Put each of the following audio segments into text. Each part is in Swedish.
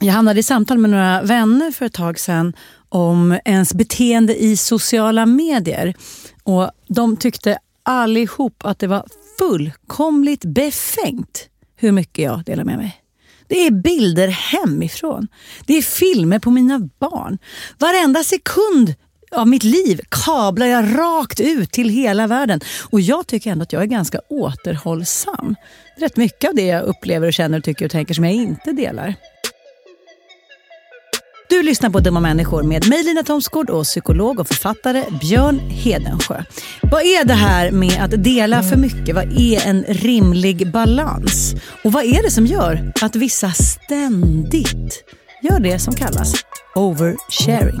Jag hamnade i samtal med några vänner för ett tag sedan om ens beteende i sociala medier. Och De tyckte allihop att det var fullkomligt befängt hur mycket jag delar med mig. Det är bilder hemifrån. Det är filmer på mina barn. Varenda sekund av mitt liv kablar jag rakt ut till hela världen. Och jag tycker ändå att jag är ganska återhållsam. Rätt mycket av det jag upplever och känner, tycker och tänker som jag inte delar. Du lyssnar på Dumma människor med mig Lina Thomsgård och psykolog och författare Björn Hedensjö. Vad är det här med att dela för mycket? Vad är en rimlig balans? Och vad är det som gör att vissa ständigt gör det som kallas oversharing?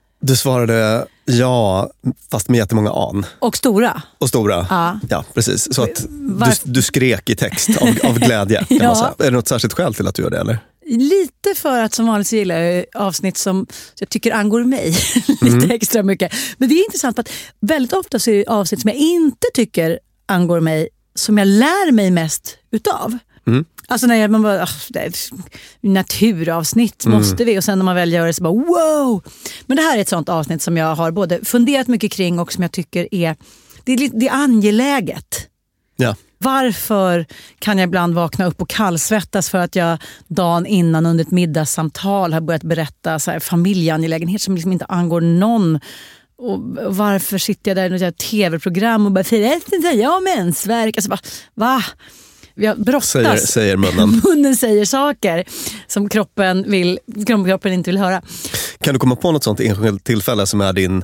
Du svarade ja, fast med jättemånga an. Och stora? Och stora. Ja. ja precis. Så att du, du skrek i text av, av glädje. Kan Ja. man säga. Är det något särskilt skäl till att du gör det? Eller? Lite för att som vanligt så gillar jag avsnitt som jag tycker angår mig lite extra mycket. Men det är intressant för att väldigt ofta så är det avsnitt som jag inte tycker angår mig som jag lär mig mest utav. Alltså när man bara, "Ah, det är ett naturavsnitt måste vi och sen när man väl gör det så bara wow. Men det här är ett sånt avsnitt som jag har både funderat mycket kring och som jag tycker är, det är, lite- det är angeläget. Ja. Varför kan jag ibland vakna upp och kallsvettas för att jag dagen innan under ett middagssamtal har börjat berätta så här, familjeangelägenheter som liksom inte angår någon. Och varför sitter jag där i något tv-program och bara säger jag har mensvärk. Alltså, va? Jag brottas. Säger, säger munnen. Munnen säger saker som kroppen, vill, kroppen inte vill höra. Kan du komma på något sånt enskilt tillfälle som är din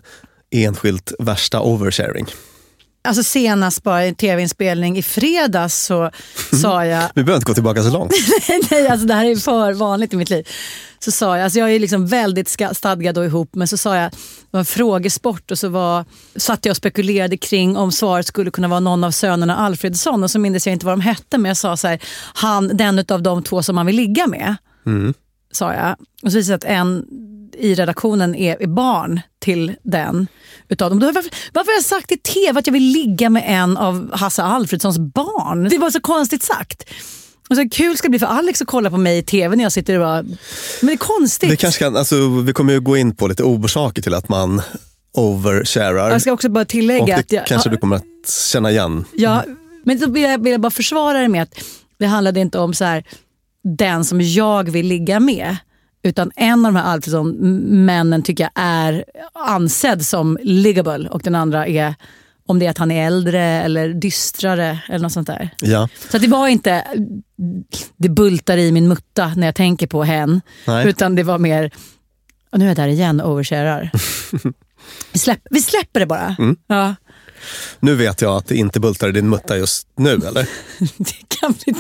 enskilt värsta oversharing? Alltså senast bara i en tv-inspelning i fredags så sa jag Vi behöver inte gå tillbaka så långt. Nej, alltså det här är för vanligt i mitt liv. Så sa jag, alltså jag är liksom väldigt stadgad och ihop, men så sa jag, det var en frågesport och så var, satt jag och spekulerade kring om svaret skulle kunna vara någon av sönerna Alfredsson och så minns jag inte vad de hette, men jag sa så här, han, den av de två som man vill ligga med. Sa jag. Och så visade det att en i redaktionen är, är barn till den utav dem. Varför, varför har jag sagt i tv att jag vill ligga med en av Hasse Alfredsons barn? Det var så konstigt sagt. Och så kul ska det bli för Alex att kolla på mig i tv när jag sitter och bara... Men det är konstigt. Vi, kanske kan, alltså, vi kommer ju gå in på lite orsaker till att man oversharar. Jag ska också bara Och tillägga det att jag, kanske du kommer att känna igen. Ja, men då vill jag, vill jag bara försvara det med att det handlade inte om så här, den som jag vill ligga med. Utan en av de här Alfredsson-männen tycker jag är ansedd som liggable och den andra är om det är att han är äldre eller dystrare eller något sånt där. Ja. Så det var inte det bultar i min mutta när jag tänker på hen. Nej. Utan det var mer, och nu är jag där igen och oversharar. vi, släpp, vi släpper det bara. Mm. Ja. Nu vet jag att det inte bultar i din mutta just nu, eller? Det kan vi,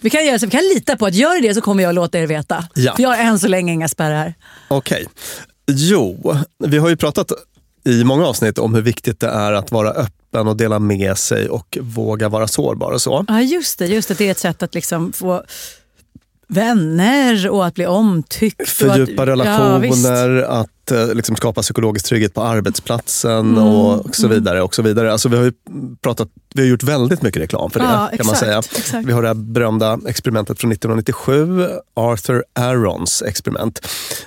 vi, kan göra så, vi kan lita på att gör det så kommer jag låta er veta. Ja. För jag har än så länge inga spärrar. Okej. Jo, vi har ju pratat i många avsnitt om hur viktigt det är att vara öppen och dela med sig och våga vara sårbar och så. Ja just det, just det, det är ett sätt att liksom få vänner och att bli omtyckt. Fördjupa att, Ja, visst. relationer, att eh, liksom skapa psykologisk trygghet på arbetsplatsen Mm, och så vidare. Och så vidare. Alltså, vi, har pratat, vi har gjort väldigt mycket reklam för det. Ja, kan man exakt, säga. exakt. Vi har det här berömda experimentet från 1997, Arthur Arons experiment.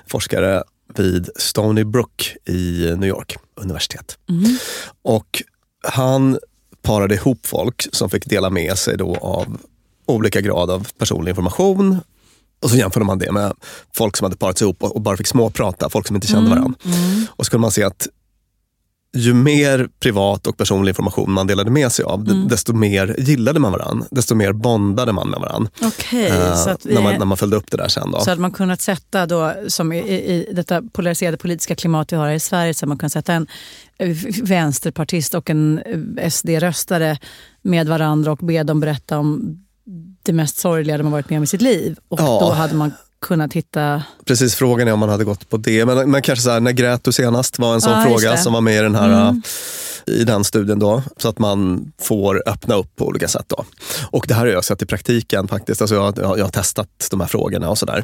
Forskare vid Stony Brook i New York universitet. Mm. Och han parade ihop folk som fick dela med sig då av olika grad av personlig information. Och så jämförde man det med folk som hade parats ihop och bara fick småprata, folk som inte kände varandra. Och så kunde man se att ju mer privat och personlig information man delade med sig av, d- desto mer gillade man varandra. Desto mer bondade man med varandra. Okej, Eh, vi när, man, när man följde upp det där sen. Då. Så hade man kunnat sätta då, som i, i, detta polariserade politiska klimat vi har i Sverige, så hade man kunnat sätta en eh, vänsterpartist och en eh, SD-röstare med varandra och be dem berätta om det mest sorgliga de har varit med om i sitt liv. Och Ja. då hade man kunnat hitta... Precis, frågan är om man hade gått på det. Men, men kanske så här, när grät du senast var en sån just fråga som var med i den här Mm. i den studien då, så att man får öppna upp på olika sätt. Då. Och det här har jag sett i praktiken faktiskt. Alltså jag, jag, jag har testat de här frågorna och sådär.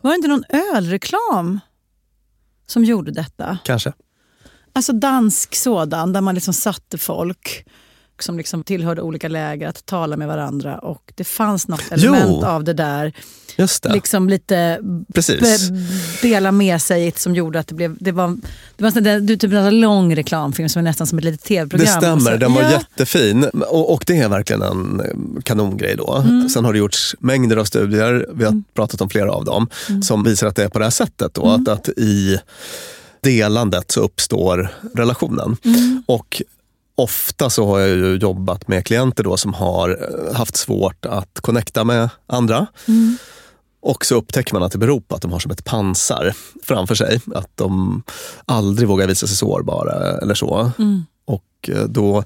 Var det inte någon ölreklam som gjorde detta? Kanske. Alltså dansk sådan, där man liksom satte folk som liksom tillhörde olika läger att tala med varandra och det fanns något element av det där. Just det. Liksom lite Precis. dela med sig som gjorde att det blev... Det var, det var du typ en lång reklamfilm som är nästan som ett litet Det tv-program. stämmer, Så- den var ja, jättefin. Och, och det är verkligen en eh, kanongrej då. Mm. Sen har det gjorts mängder av studier, vi har pratat om flera av dem, som visar att det är på det här sättet. Då, Mm. att, att i delandet så uppstår relationen. Och ofta så har jag ju jobbat med klienter då som har eh, haft svårt att connecta med andra. Och så upptäcker man att det beror på att de har som ett pansar framför sig. Att de aldrig vågar visa sig sårbara eller så. Och eh, då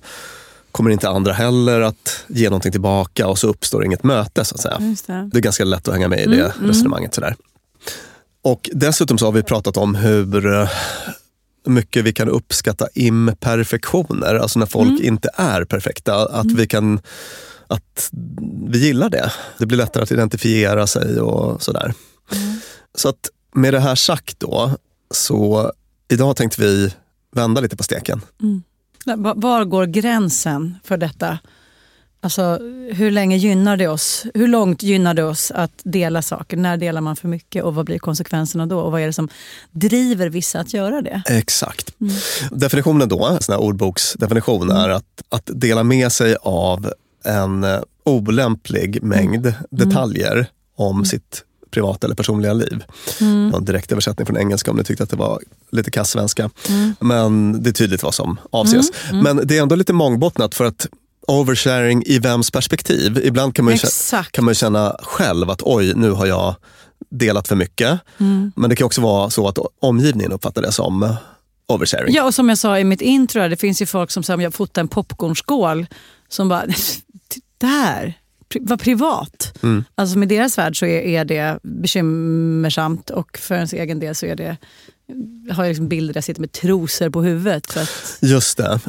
kommer inte andra heller att ge någonting tillbaka och så uppstår inget möte. så att säga. Det. Det är ganska lätt att hänga med i det resonemanget. Sådär. Och dessutom så har vi pratat om hur eh, mycket vi kan uppskatta imperfektioner. Alltså när folk inte är perfekta. Att vi kan att vi gillar det. Det blir lättare att identifiera sig och sådär. Så att med det här sagt då, så idag tänkte vi vända lite på steken. Va- Var går gränsen för detta? Alltså, hur länge gynnar det oss? Hur långt gynnar det oss att dela saker? När delar man för mycket och vad blir konsekvenserna då? Och vad är det som driver vissa att göra det? Exakt. Definitionen då, en sån här ordboksdefinition, är att, att dela med sig av en eh, olämplig mängd detaljer om sitt privata eller personliga liv. Mm. En direkt översättning från engelska om ni tyckte att det var lite kass svenska. Men det är tydligt vad som avses. Men det är ändå lite mångbottnat för att oversharing i vems perspektiv? Ibland kan man ju, kä- Exakt. kan man ju känna själv att oj, nu har jag delat för mycket. Men det kan också vara så att omgivningen uppfattar det som oversharing. Ja, och som jag sa i mitt intro, det finns ju folk som säger om jag fotar en popcornskål som bara, det här, pri- privat. Mm. Alltså med deras värld så är, är det bekymmersamt och för ens egen del så är det, har jag liksom bilder där jag sitter med trosor på huvudet. Att, Just det.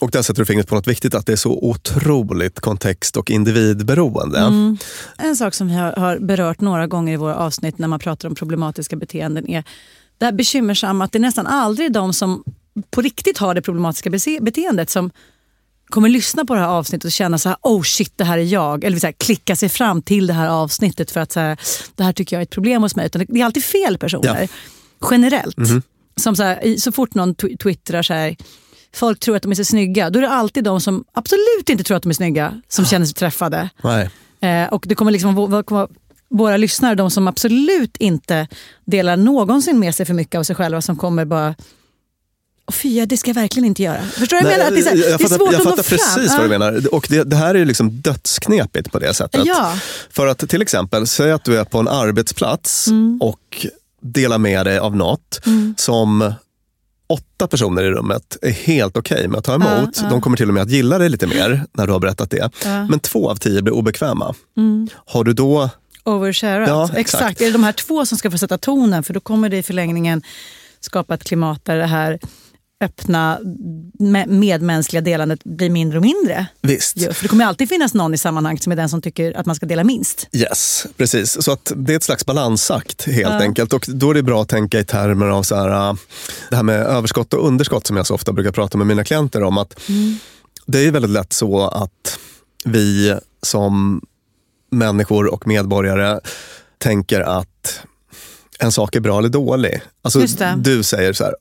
Och där sätter du fingret på något viktigt, att det är så otroligt kontext och individberoende. En sak som vi har, berört några gånger i våra avsnitt när man pratar om problematiska beteenden är det här bekymmersamma att det är nästan aldrig de som på riktigt har det problematiska beteendet som kommer lyssna på det här avsnittet och känna så här, oh shit det här är jag. Eller så här, klicka sig fram till det här avsnittet för att så här, det här tycker jag är ett problem hos mig. Utan det är alltid fel personer. Ja. Generellt. Som så, här, så fort någon tw- twittrar så här, folk tror att de är så snygga. Då är det alltid de som absolut inte tror att de är snygga som känner sig träffade. Nej. Eh, och det kommer liksom komma våra lyssnare, de som absolut inte delar någonsin med sig för mycket av sig själva, som kommer bara Åh fy, det ska jag verkligen inte göra. Förstår du vad jag menar? Att det är, så här, jag det är fattar, svårt jag att fattar fram. precis vad du menar. Och det, det här är ju liksom dödsknepigt på det sättet. Ja. För att till exempel, säg att du är på en arbetsplats Mm. och delar med dig av något som åtta personer i rummet är helt okej med att ta emot. Ja, ja. De kommer till och med att gilla dig lite mer när du har berättat det. Men två av tio blir obekväma. Har du då Oversharat. Ja, exakt. exakt. Är det de här två som ska få sätta tonen? För då kommer det i förlängningen skapa ett klimat där det här öppna me- medmänskliga delandet blir mindre och mindre. Visst. Ju, För det kommer alltid finnas någon i sammanhanget som är den som tycker att man ska dela minst. Yes, precis. Så att det är ett slags balansakt helt enkelt. Och då är det bra att tänka i termer av så här, äh, det här med överskott och underskott som jag så ofta brukar prata med mina klienter om. att Det är väldigt lätt så att vi som människor och medborgare tänker att en sak är bra eller dålig. Alltså, Just du säger så här,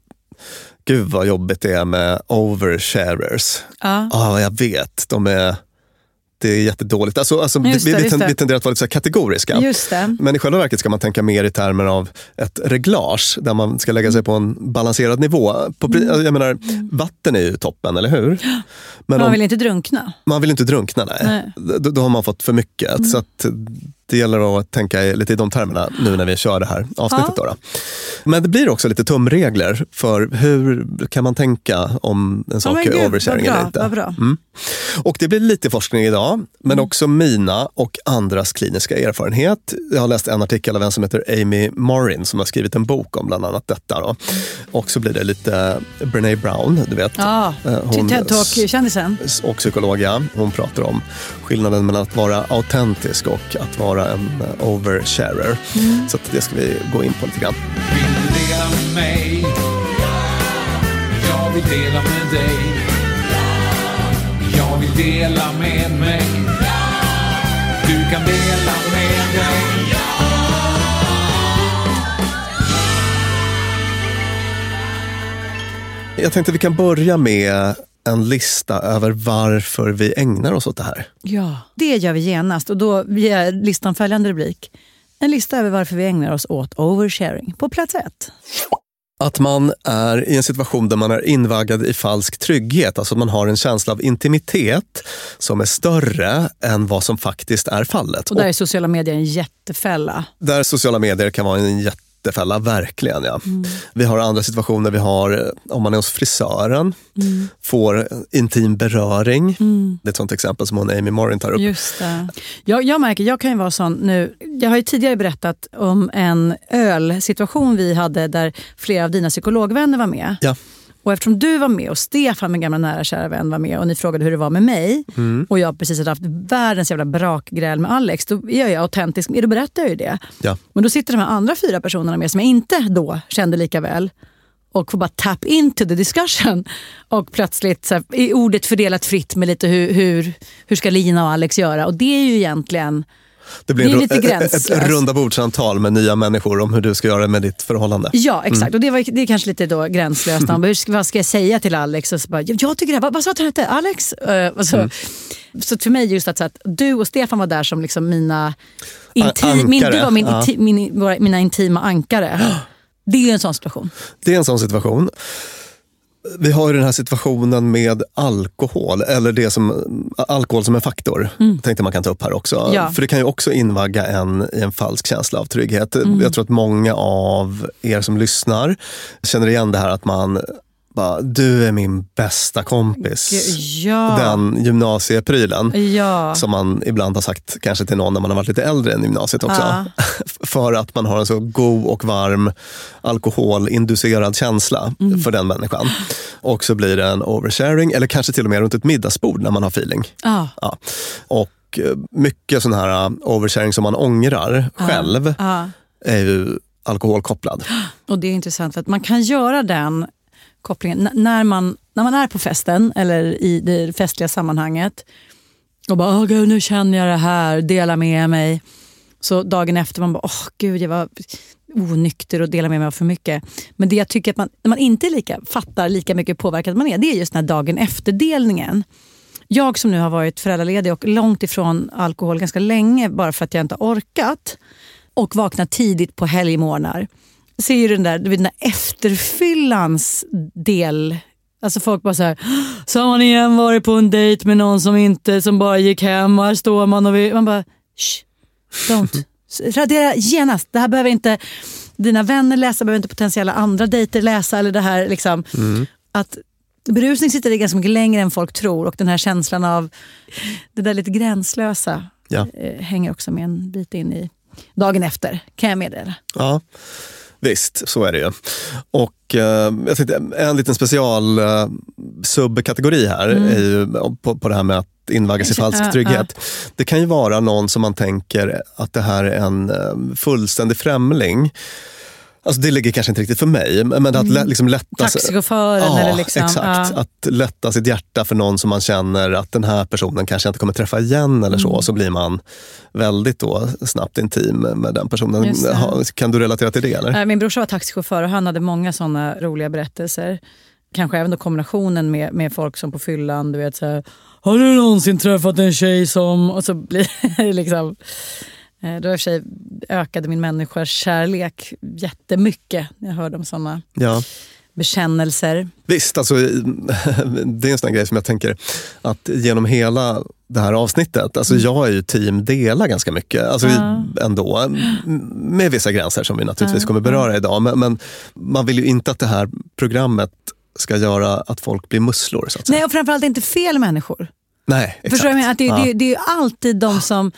gud vad jobbigt det är med oversharers. Ja. Ja, jag vet. De är, det är jättedåligt. Alltså, alltså, Just vi, det, vi, ten- vi tenderar att vara lite så kategoriska. Men i själva verket ska man tänka mer i termer av ett reglage där man ska lägga sig på en balanserad nivå. På, Mm. jag menar, vatten är ju toppen, eller hur? Men Man om, vill inte drunkna. man vill inte drunkna, nej. Nej. Då, då har man fått för mycket. Så att det gäller att tänka lite i de termerna nu när vi kör det här avsnittet. Då då. Men det blir också lite tumregler för hur kan man tänka om en sak men är gud, oversharing bra, eller inte. bra. Mm. Och det blir lite forskning idag, men Mm. också mina och andras kliniska erfarenhet. Jag har läst en artikel av en som heter Amy Morin som har skrivit en bok om bland annat detta. Då. Och så blir det lite Brené Brown, du vet. Ja, hon- TED Talk-kändisen. och psykolog, ja. Hon pratar om skillnaden mellan att vara autentisk och att vara en eh, oversharer. Mm. Så att det ska vi gå in på lite grann. Vill du dela med mig? Jag vill dela med dig. Jag vill dela med mig. Du kan dela med dig. Jag tänkte vi kan börja med en lista över varför vi ägnar oss åt det här. Ja, det gör vi genast. Och då ger listan följande rubrik. En lista över varför vi ägnar oss åt oversharing. På plats ett. Att man är i en situation där man är invaggad i falsk trygghet. Alltså att man har en känsla av intimitet som är större än vad som faktiskt är fallet. Och där är sociala medier en jättefälla. Där sociala medier kan vara en jättefälla, verkligen. Ja. Vi har andra situationer, vi har eh, om man är hos frisören, får intim beröring. Det är ett sånt exempel som hon Amy Morin tar upp. Just det. Jag, jag märker, jag kan ju vara sån nu. Jag har ju tidigare berättat om en ölsituation vi hade där flera av dina psykologvänner var med. Ja. Och eftersom du var med och Stefan, min gamla nära kära vän, var med och ni frågade hur det var med mig och jag precis hade haft världens jävla brakgräl med Alex, då är jag autentisk. Då berättar jag ju det. Ja. Men då sitter de här andra fyra personerna med som jag inte då kände lika väl och får bara tap into the discussion. Och plötsligt så här, är ordet fördelat fritt med lite hur, hur, hur ska Lina och Alex göra? Och det är ju egentligen... Det blir Det lite gränslöst. ett runda bordssamtal med nya människor om hur du ska göra med ditt förhållande. Ja, exakt. Och det, var, det är kanske lite då gränslöst. Han bara, "Hur ska- vad ska jag säga till Alex? Och så bara, jag, tycker det här, vad, vad sa han hette? Alex? Och så, så för mig just att, så att du och Stefan var där som liksom mina, inti, min, du var min, Ja. min, mina intima ankare. Det är en sån situation. Det är en sån situation. Vi har ju den här situationen med alkohol, eller det som, alkohol som en faktor. tänkte man kan ta upp här också. Mm. Ja. För det kan ju också invagga en i en falsk känsla av trygghet. Mm. Jag tror att många av er som lyssnar känner igen det här att man bara, du är min bästa kompis. Ja. Den gymnasieprylen. Ja. Som man ibland har sagt kanske till någon när man har varit lite äldre än gymnasiet också. Ja. för att man har en så god och varm alkoholinducerad känsla Mm. för den människan. Och så blir det en oversharing, eller kanske till och med runt ett middagsbord när man har feeling. Ja. Ja. Och eh, mycket sån här uh, oversharing som man ångrar själv är ju alkoholkopplad. Och det är intressant för att man kan göra den kopplingen n- när man, när man är på festen eller i det festliga sammanhanget och bara oh, gud nu känner jag det här, dela med mig. Så dagen efter man bara åh gud jag var onykter och delade med mig av för mycket. Men det jag tycker att man, när man inte lika, fattar lika mycket påverkad man är, det är just den här dagen efter-delningen. Jag som nu har varit föräldraledig och långt ifrån alkohol ganska länge bara för att jag inte har orkat och vaknat tidigt på helgmorgnar ser ju den där, du vet, den där efterfyllans del. Alltså folk bara så här, så har man igen varit på en dejt med någon som inte, som bara gick hem och här står man och vi, man bara, shh, don't. Radera genast, det här behöver inte dina vänner läsa, behöver inte potentiella andra dejter läsa eller det här liksom. Att berusning sitter i ganska mycket längre än folk tror och den här känslan av det där lite gränslösa Ja. eh, hänger också med en bit in i dagen efter, kan jag meddela. Ja, visst, så är det ju. Och eh, jag tänkte, en liten special eh, subkategori här är ju på, på det här med att invaggas i falsk trygghet. Det kan ju vara någon som man tänker att det här är en eh, fullständig främling. Alltså det ligger kanske inte riktigt för mig, men att lä, liksom lätta... Taxichauffören Ja, eller liksom. exakt. Ja. Att lätta sitt hjärta för någon som man känner att den här personen kanske inte kommer träffa igen eller så. Mm. Så blir man väldigt då snabbt intim med den personen. Kan du relatera till det? Eller? Eh, Min brorsa var taxichaufför och han hade många såna roliga berättelser. Kanske även då kombinationen med, med folk som på fyllan, du vet så här, Har du någonsin träffat en tjej som... Och så blir det liksom... eh, Då i och för sig ökade min människas kärlek jättemycket när jag hörde om såna Ja. bekännelser. Visst, alltså, det är en sån grej som jag tänker att genom hela det här avsnittet, alltså jag är ju team dela ganska mycket. Alltså Ja. ändå, med vissa gränser som vi naturligtvis kommer beröra idag. Men, men man vill ju inte att det här programmet ska göra att folk blir musslor. Så att säga. Nej, och framförallt inte fel människor. Nej exakt. Förstår du? Att det, Ja. det, det är ju alltid de som,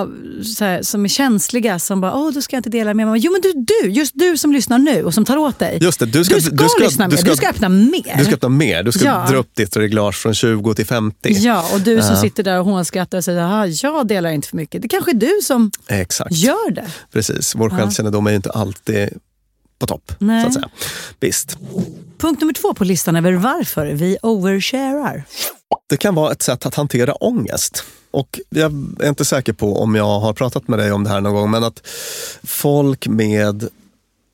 av- här, som är känsliga som bara, åh då ska jag inte dela med mig. Jo men du, du, just du som lyssnar nu och som tar åt dig. Just det, du ska, du ska, lyssna mer, du ska öppna mer. Du ska öppna mer, du ska Ja. dra upp ditt reglage från 20 till 50. Ja, och du som sitter där och hånskrattar och säger "Aha, jag delar inte för mycket. Det kanske är du som Exakt. gör det. Precis, vår självkännedom är inte alltid på topp. Nej. Så att säga. Visst. Punkt nummer två på listan över varför vi oversharar. Det kan vara ett sätt att hantera ångest. Och jag är inte säker på om jag har pratat med dig om det här någon gång, men att folk med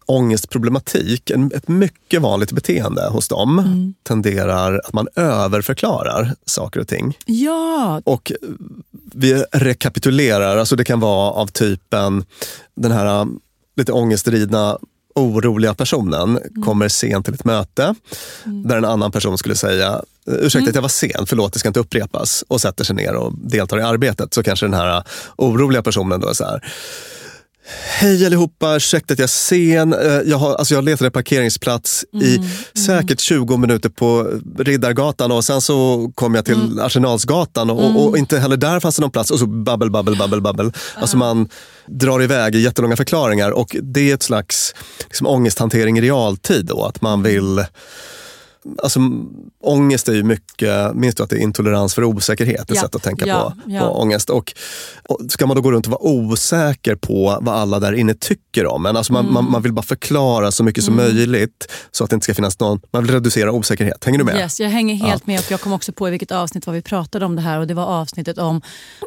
ångestproblematik, ett mycket vanligt beteende hos dem, Mm. tenderar att man överförklarar saker och ting. Ja, Och vi rekapitulerar, alltså det kan vara av typen den här eh, lite ångestridna oroliga personen Mm. kommer sent till ett möte där en annan person skulle säga Ursäkta Mm. att jag var sen, förlåt det ska inte upprepas och sätter sig ner och deltar i arbetet. Så kanske den här oroliga personen då är så här Hej allihopa, ursäkta att jag är sen. Eh, Jag, har, alltså jag letade parkeringsplats i säkert 20 minuter på Riddargatan och sen så kom jag till Arsenalsgatan och, och inte heller där fanns det någon plats. Och så babbel, babbel, babbel, babbel. Alltså man drar iväg i jättelånga förklaringar och det är ett slags liksom, ångesthantering i realtid då. Att man vill Alltså, ångest är ju mycket, minns du att det är intolerans för osäkerhet, ett Ja, sätt att tänka ja, på, ja. på ångest. Och, och ska man då gå runt och vara osäker på vad alla där inne tycker om en? Alltså man, man, man vill bara förklara så mycket som möjligt så att det inte ska finnas någon, man vill reducera osäkerhet. Hänger du med? Yes, jag hänger helt med och jag kom också på i vilket avsnitt var vi pratade om det här och det var avsnittet om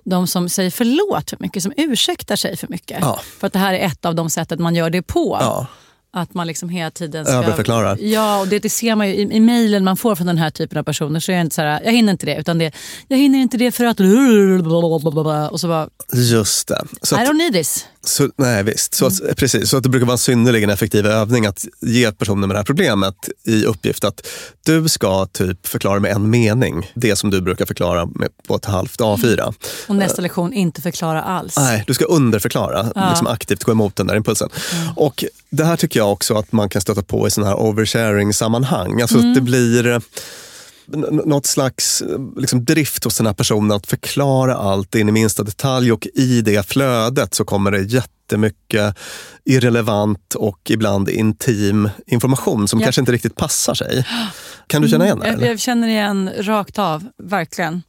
de som säger förlåt för mycket, som ursäktar sig för mycket. Ja. För att det här är ett av de sättet man gör det på. Att man liksom hela tiden ska... Överförklarar. Ja, och det, det ser man ju i, i mejlen man får från den här typen av personer. Så är jag inte så här, jag hinner inte det. Utan det, jag hinner inte det för att... Och så bara, Just det. Så I don't need this. Så, nej, visst. Så att, precis, så att det brukar vara en synnerligen effektiv övning att ge personen med det här problemet i uppgift att du ska typ förklara med en mening det som du brukar förklara med, på ett halvt A4. Och nästa lektion inte förklara alls. Nej, du ska underförklara. Liksom aktivt gå emot den där impulsen. Och Det här tycker jag också att man kan stöta på i sådana här oversharing-sammanhang. Alltså att det blir eh, n- något slags eh, liksom, drift hos den här personen att förklara allt in i minsta detalj och i det flödet så kommer det jättemycket irrelevant och ibland intim information som Ja. kanske inte riktigt passar sig. Kan du känna igen det? Jag, eller? jag känner igen rakt av, verkligen.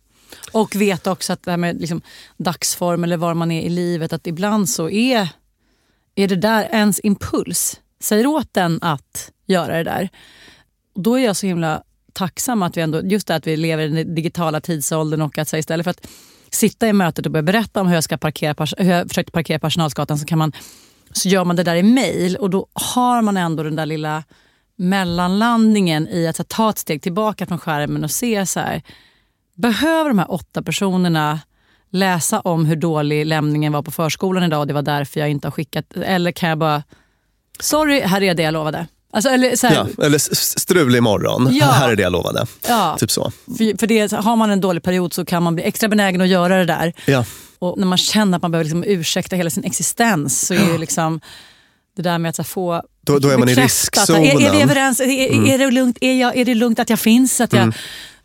Och vet också att det här med liksom dagsform eller var man är i livet, att ibland så är, är det där ens impuls. Säger åt den att göra det där. Och då är jag så himla tacksam att vi ändå, just det att vi lever i den digitala tidsåldern och att så istället för att sitta i mötet och börja berätta om hur jag, ska parkera, hur jag försökte parkera personalsgatan så, kan man, så gör man det där i mejl. och då har man ändå den där lilla mellanlandningen i att här, ta ett steg tillbaka från skärmen och se så här. Behöver de här åtta personerna läsa om hur dålig lämningen var på förskolan idag och det var därför jag inte har skickat, eller kan jag bara, sorry, här är det jag lovade. Alltså, eller, så här, Ja, eller s- s- strul imorgon. Ja. Här är det jag lovade. Ja. Typ så. För, för det, har man en dålig period så kan man bli extra benägen att göra det där. Ja. Och när man känner att man behöver liksom ursäkta hela sin existens så är ju liksom det där med att få Då- då är man i bekräftat, Är, är riskzonen. Mm. överens? Är, är, det lugnt? Är, jag, är det lugnt att jag finns? Att jag,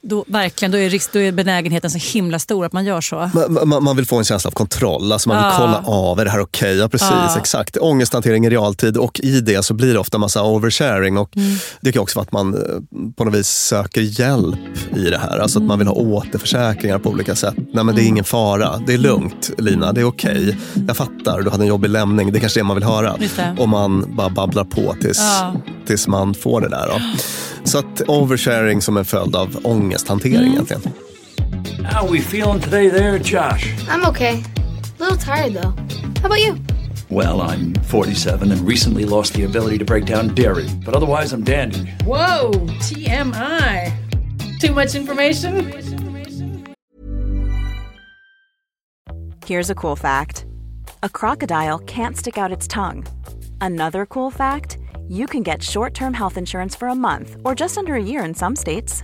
då, verkligen, då är, risk, då är benägenheten så himla stor att man gör så. Man, man, man vill få en känsla av kontroll, alltså man vill Ja. kolla av, är det här okej? Ja precis, Ja. exakt. Ångesthantering i realtid och i det så blir det ofta massa oversharing. Och Mm. Det kan också vara att man eh, på något vis söker hjälp i det här. Alltså att man vill ha Mm. återförsäkringar på olika sätt. Nej men det är ingen fara, det är lugnt Lina, det är okej. Jag fattar, du hade en jobbig lämning, det är kanske det man vill höra. Och man bara babblar på tills, Ja. tills man får det där. Då. Så att oversharing som en följd av ångesthantering Mm. egentligen. How we feeling today there, Josh? I'm okay. A little tired though. How about you? Well, I'm 47 and recently lost the ability to break down dairy, but otherwise I'm dandy. Whoa, TMI. Too much information? Here's a cool fact a crocodile can't stick out its tongue. Another cool fact you can get short term health insurance for a month or just under a year in some states.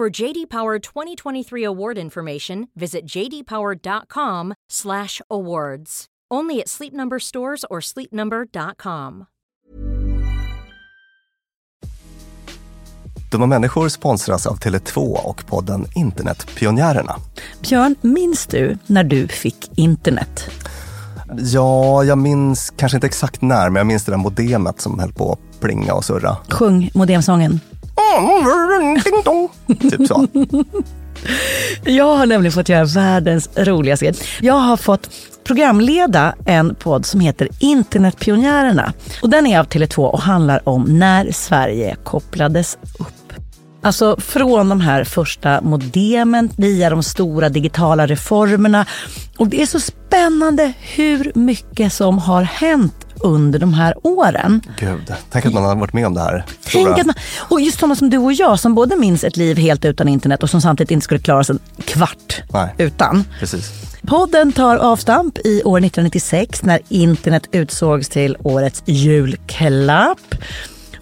For JD Power 2023 award information, visit jdpower.com/awards. Only at Sleep Number stores or sleepnumber.com. Dumma människor sponsras av Tele2 och podden Internetpionjärerna. Björn, minns du när du fick internet? Ja, jag minns kanske inte exakt när, men jag minns det där modemet som höll på att plinga och surra. Sjung modemsången. Ding dong. Typ så. Jag har nämligen fått göra världens roligaste grej. Jag har fått programleda en podd som heter Internetpionjärerna. Och den är av Tele2 och handlar om när Sverige kopplades upp. Alltså från de här första modemen via de stora digitala reformerna. Och det är så spännande hur mycket som har hänt under de här åren. Gud, tänk att man har varit med om det här. Tänk att man, och just sådana som du och jag som både minns ett liv helt utan internet och som samtidigt inte skulle klara sig en kvart Nej. utan. Precis. Podden tar avstamp i år 1996 när internet utsågs till årets julklapp.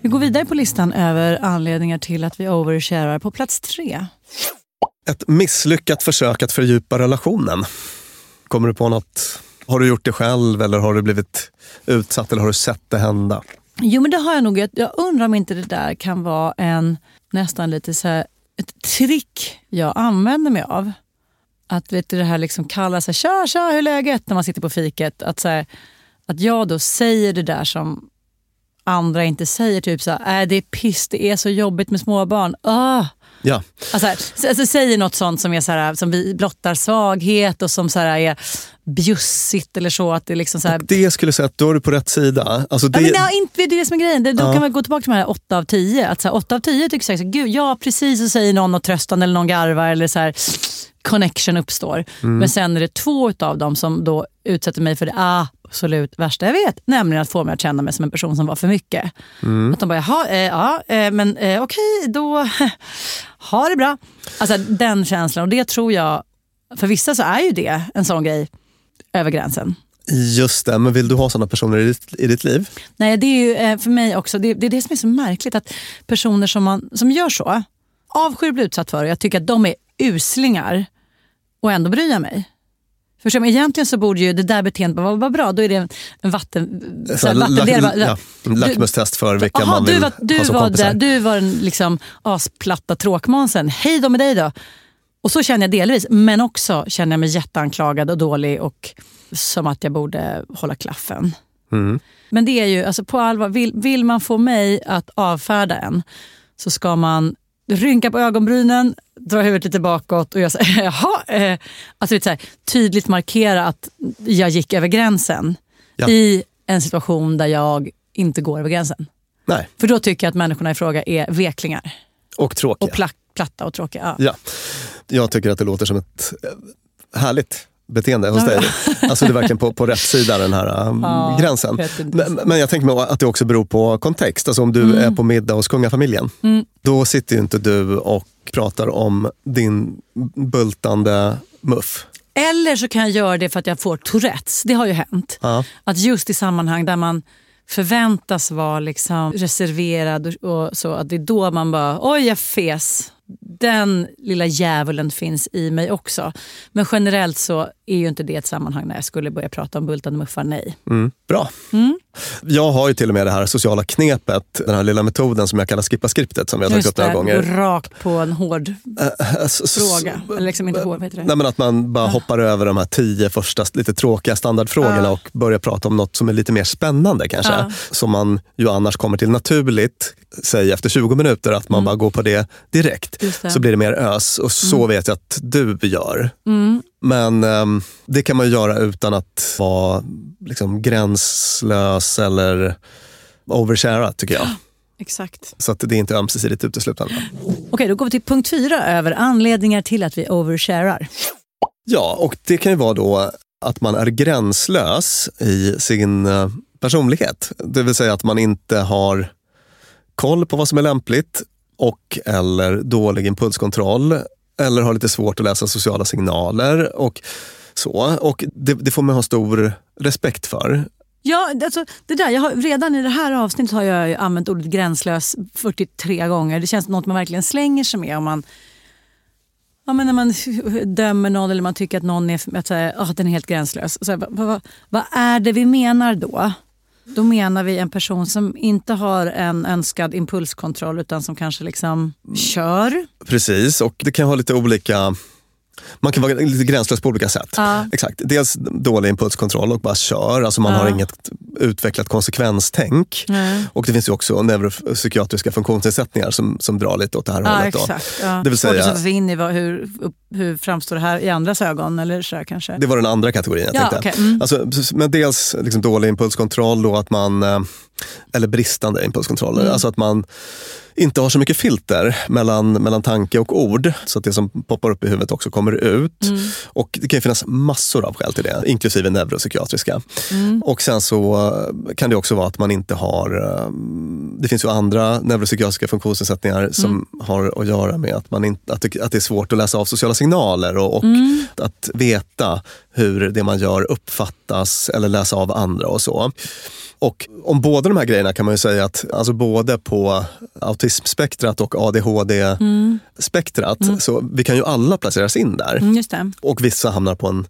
Vi går vidare på listan över anledningar till att vi oversharar på plats tre. Ett misslyckat försök att fördjupa relationen. Kommer du på något? Har du gjort det själv eller har du blivit utsatt eller har du sett det hända? Jo, men det har jag nog. Jag- undrar om inte det där kan vara en nästan lite så här, ett trick jag använder mig av. Att vet du, det här liksom kalla sig tja tja hur är läget när man sitter på fiket. Att, så här, att jag då säger det där som andra inte säger. Typ så här, äh, det är piss, det är så jobbigt med småbarn. Ah. Ja, Alltså, alltså, säger något sånt som, är så här, som vi blottar svaghet och som så här, är bjussigt eller så. Att det liksom så här, det skulle jag säga att då är du på rätt sida. Alltså det, Ja, men det, är inte, det är det som är grejen. Det, då Ja. kan man gå tillbaka till de här 8 av 10. Att så här, 8 av 10 tycker säkert, gud ja precis så säger någon något tröstande eller någon garvar eller så här, connection uppstår. Mm. Men sen är det två av dem som då utsätter mig för det absolut värsta jag vet. Nämligen att få mig att känna mig som en person som var för mycket. Mm. Att de bara, jaha, eh, ja, eh, men eh, okej då, ha det bra. Alltså den känslan och det tror jag, för vissa så är ju det en sån grej över gränsen. Just det, men vill du ha sådana personer i ditt, i ditt liv? Nej, det är ju eh, för mig också, det, det är det som är så märkligt att personer som, man, som gör så, avskyr att bli utsatt för det. Jag tycker att de är uslingar och ändå bryr jag mig. Du? Men Egentligen så borde ju det där beteendet vara vara bra. Då är det en, en vatten... Så här, vattendel. lack- ja, lackmustest för vilka Aha, man vill du var, ha du som var, kompisar. där, du var den liksom asplatta tråkmånsen. Hej då med dig då. Och så känner jag delvis, men också känner jag mig jätteanklagad och dålig och som att jag borde hålla klaffen. Mm. Men det är ju, alltså på allvar, vill, vill man få mig att avfärda en så ska man rynka på ögonbrynen, dra huvudet lite bakåt och så här, jaha. Eh, alltså så här, tydligt markera att jag gick över gränsen Ja. i en situation där jag inte går över gränsen. Nej, För då tycker jag att människorna i fråga är veklingar och tråkiga. och pla- platta och tråkiga. Ja. Ja, jag tycker att det låter som ett eh, härligt beteende hos dig. Alltså det är verkligen på, på rätt sida den här um, Ja, gränsen. vet inte. Men, men jag tänker mig att det också beror på kontext. Alltså om du Mm. är på middag hos kungafamiljen, då sitter ju inte du och pratar om din bultande muff. Eller så kan jag göra det för att jag får Tourettes. Det har ju hänt. Ja. Att just i sammanhang där man förväntas vara liksom reserverad och, och så, att det är då man bara, oj jag fes. Den lilla djävulen finns i mig också. Men generellt så är ju inte det ett sammanhang när jag skulle börja prata om bultande muffar, nej. Mm, bra. Jag har ju till och med det här sociala knepet, den här lilla metoden som jag kallar skippa skriptet som vi har tagit upp några gå gånger. rakt på en hård Eh, s- fråga. Eller liksom inte hård, vad heter det? Nej, men att man bara hoppar över de här tio första lite tråkiga standardfrågorna Ja. och börjar prata om något som är lite mer spännande kanske. Ja. Som man ju annars kommer till naturligt, säg efter 20 minuter, att man bara går på det direkt. Mm. Mm. Så blir det mer ös och så vet jag att du gör. Men ehm, det kan man ju göra utan att vara liksom, gränslös eller overshara tycker jag. Exakt. Så att det är inte ömsesidigt uteslutande. Okej, då går vi till punkt fyra över anledningar till att vi oversharar. Ja, och det kan ju vara då att man är gränslös i sin eh, personlighet. Det vill säga att man inte har koll på vad som är lämpligt och eller dålig impulskontroll eller har lite svårt att läsa sociala signaler och så. Och det, det får man ha stor respekt för. Ja, alltså, det där, jag har, redan i det här avsnittet har jag använt ordet gränslös 43 gånger. Det känns som något man verkligen slänger sig med om man Ja, men när man dömer någon eller man tycker att någon är, att säga, oh, den är helt gränslös. Så, här, vad, vad, vad är det vi menar då? Då menar vi en person som inte har en önskad impulskontroll utan som kanske liksom kör. Precis, och det kan ha lite olika man kan vara lite gränslös på olika sätt. Ja. Exakt. Dels dålig impulskontroll och bara kör. Alltså man Ja. har inget utvecklat konsekvenstänk. Nej. Och det finns ju också neuropsykiatriska funktionsnedsättningar som, som drar lite åt det här Ja, hållet. Då. exakt. Ja. Det vill Svårt att säga- sätta sig in i vad, hur, hur framstår det här i andras ögon. Eller så här, kanske. Det var den andra kategorin jag Ja, tänkte. okej, mm. Alltså, men dels liksom dålig impulskontroll och att man, eh, eller bristande impulskontroll. Mm. Alltså att man inte har så mycket filter mellan, mellan tanke och ord. Så att det som poppar upp i huvudet också kommer ut. Mm. Och det kan finnas massor av skäl till det, inklusive neuropsykiatriska. Och sen så eh, kan det också vara att man inte har, eh, det finns ju andra neuropsykiatriska funktionsnedsättningar som har att göra med att, man inte, att, det, att det är svårt att läsa av sociala signaler och, och att veta hur det man gör uppfattas eller läsa av andra och så. Och om båda de här grejerna kan man ju säga att alltså både på autismspektrat och ADHD-spektrat, så vi kan ju alla placeras in där. Mm. Och vissa hamnar på en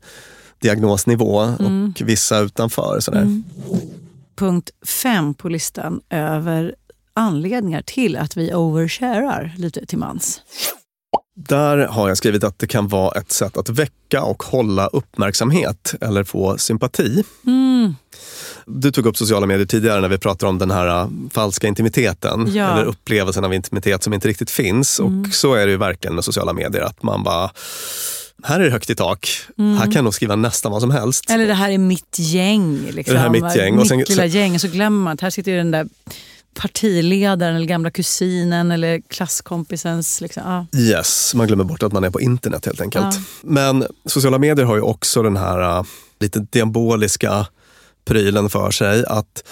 diagnosnivå och vissa utanför. Sådär. Punkt fem på listan över anledningar till att vi oversharar lite till mans. Där har jag skrivit att det kan vara ett sätt att väcka och hålla uppmärksamhet eller få sympati. Du tog upp sociala medier tidigare när vi pratade om den här äh, falska intimiteten. Ja. Eller upplevelsen av intimitet som inte riktigt finns. Och så är det ju verkligen med sociala medier. Att man bara, här är det högt i tak. Här kan nog skriva nästan vad som helst. Eller det här är mitt gäng. Liksom. Det här är mitt gäng. Och sen- lilla gäng. Så glömmer man att här sitter ju den där partiledaren eller gamla kusinen eller klasskompisens... Liksom, ja. Yes, man glömmer bort att man är på internet helt enkelt. Ja. Men sociala medier har ju också den här äh, lite diaboliska prylen för sig att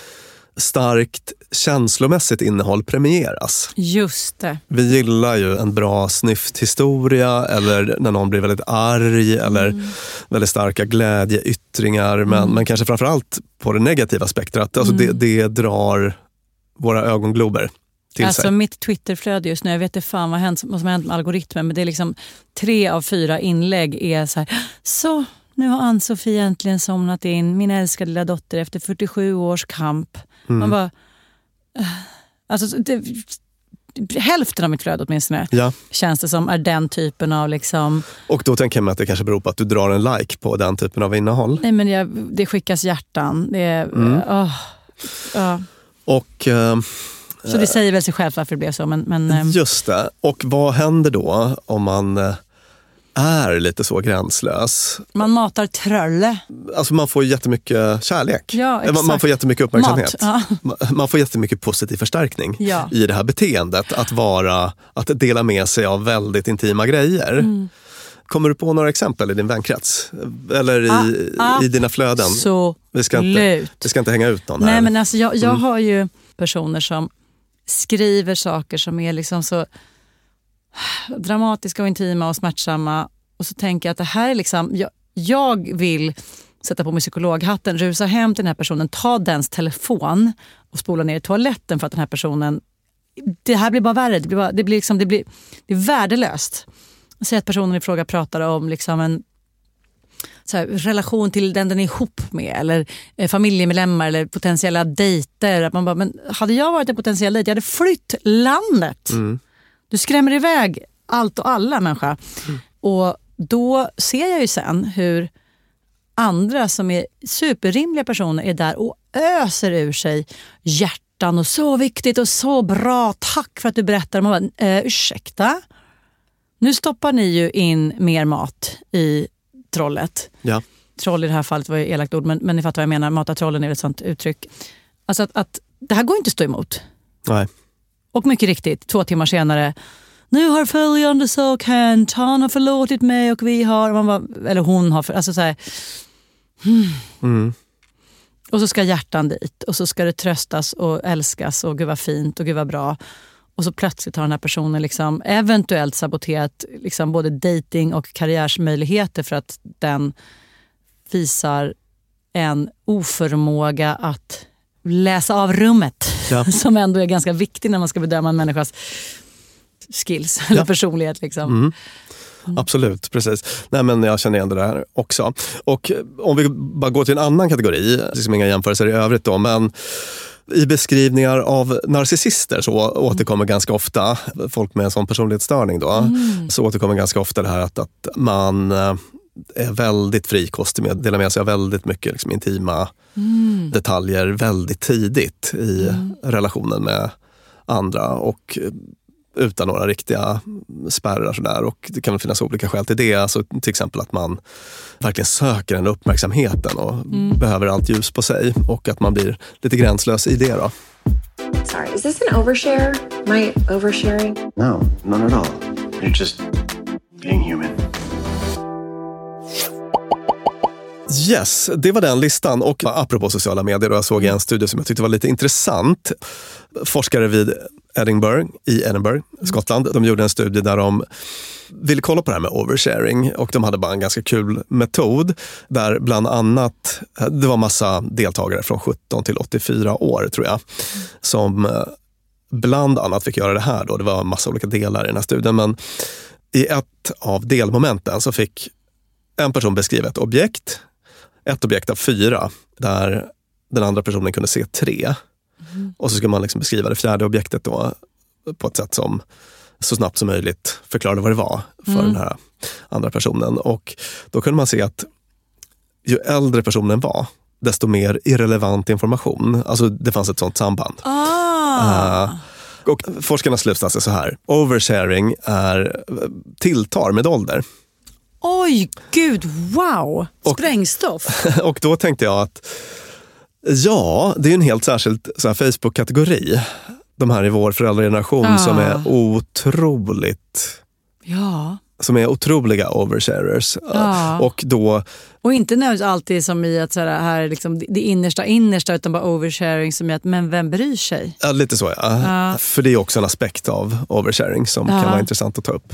starkt känslomässigt innehåll premieras. Just det. Vi gillar ju en bra snyfthistoria eller när någon blir väldigt arg eller väldigt starka glädjeyttringar. Men, men kanske framförallt på det negativa spektrat. Alltså det, det drar våra ögonglober till Alltså sig. mitt Twitterflöde just nu, jag vet inte fan vad, hänt, vad som har hänt med algoritmen, men det är liksom tre av fyra inlägg är så här, så nu har Ann-Sofie äntligen somnat in, min älskade lilla dotter efter 47 års kamp. Man bara, eh, alltså det, hälften av mitt flöde åtminstone Ja. känns det som är den typen av liksom, Och då tänker jag mig att det kanske beror på att du drar en like på den typen av innehåll. nej men jag, det skickas hjärtan. Det är, Mm. åh, ja. Och eh, Så det säger väl sig självt varför det blev så. Men, men, eh, just det. Och vad händer då om man eh, är lite så gränslös? man matar trölle. Alltså man får jättemycket kärlek. Ja, Eh, man- Man exakt. får jättemycket uppmärksamhet. Mat, Ma- Man får jättemycket positiv förstärkning Ja. i det här beteendet. Att, vara, att dela med sig av väldigt intima grejer. Mm. Kommer du på några exempel i din vänkrets? Eller i, Ah, i dina flöden? Så Vi ska, inte, vi ska inte hänga ut någon här. Nej, men alltså jag, jag Mm. har ju personer som skriver saker som är liksom så dramatiska och intima och smärtsamma. Och så tänker jag att det här är liksom, jag, jag vill sätta på mig psykologhatten, rusa hem till den här personen, ta dens telefon och spola ner i toaletten för att den här personen... Det här blir bara värre. Det blir, bara, det blir, liksom, det blir det är värdelöst. Säg att personen i fråga pratar om liksom en så här, relation till den den är ihop med eller eh, familjemedlemmar eller potentiella dejter. Att man bara, men hade jag varit en potentiell dejt, jag hade flytt landet. Mm. Du skrämmer iväg allt och alla människa. Och då ser jag ju sen hur andra som är superrimliga personer är där och öser ur sig hjärtan och så viktigt och så bra. Tack för att du berättar. Man bara, eh, ursäkta? Nu stoppar ni ju in mer mat i trollet. Ja. Troll i det här fallet var ju elakt ord, men, men ni fattar vad jag menar. Mata trollen är ett sånt uttryck. Alltså att, att det här går inte att stå emot. Nej. Och mycket riktigt, två timmar senare, nu har följande sak hänt, han har förlåtit mig och vi har, man bara, eller hon har, för, alltså så här, Mm. och så ska hjärtan dit och så ska det tröstas och älskas och gud vad fint och gud vad bra. Och så plötsligt har den här personen liksom eventuellt saboterat liksom både dating och karriärsmöjligheter för att den visar en oförmåga att läsa av rummet. Ja. Som ändå är ganska viktig när man ska bedöma en människas skills eller personlighet. Liksom. Mm. Absolut, precis. Nej, men jag känner igen det där också. Och eh, om vi bara går till en annan kategori, liksom inga jämförelser i övrigt då, men i beskrivningar av narcissister så återkommer ganska ofta, folk med en sån personlighetsstörning då, så återkommer ganska ofta det här att, att man eh, är väldigt frikostig med att dela med sig av väldigt mycket liksom, intima detaljer väldigt tidigt i relationen med andra. Och utan några riktiga spärrar. Sådär. Och det kan finnas olika skäl till det. Alltså, till exempel att man verkligen söker den uppmärksamheten och behöver allt ljus på sig. Och att man blir lite gränslös i det. Då. Sorry, is this an overshare? Am I oversharing? No, none at all. You're just being human. Yes, det var den listan. Och apropå sociala medier, då, jag såg en studie som jag tyckte var lite intressant. Forskare vid Edinburgh, i Edinburgh, Skottland. De gjorde en studie där de ville kolla på det här med oversharing och de hade bara en ganska kul metod där bland annat, det var massa deltagare från 17 till 84 år tror jag, som eh, bland annat fick göra det här. Då. Det var en massa olika delar i den här studien, men i ett av delmomenten så fick en person beskriva ett objekt, ett objekt av fyra, där den andra personen kunde se tre. Och så ska man liksom beskriva det fjärde objektet då på ett sätt som så snabbt som möjligt förklarade vad det var för Mm. den här andra personen. Och då kunde man se att ju äldre personen var, desto mer irrelevant information. Alltså det fanns ett sånt samband. Ah. Eh, och forskarnas slutsats är så här. Oversharing är, tilltar med ålder. Oj, gud, wow! Sprängstoff. och då tänkte jag att ja, det är en helt särskild Facebook-kategori. De här i vår föräldrageneration Ah. som är otroligt Ja. som är otroliga oversharers. Ja. Och då, Och inte nödvändigtvis alltid som i att så här, här är liksom det innersta innersta utan bara oversharing som i att men vem bryr sig? ja, lite så ja. Ja. För det är också en aspekt av oversharing som Ja. kan vara intressant att ta upp.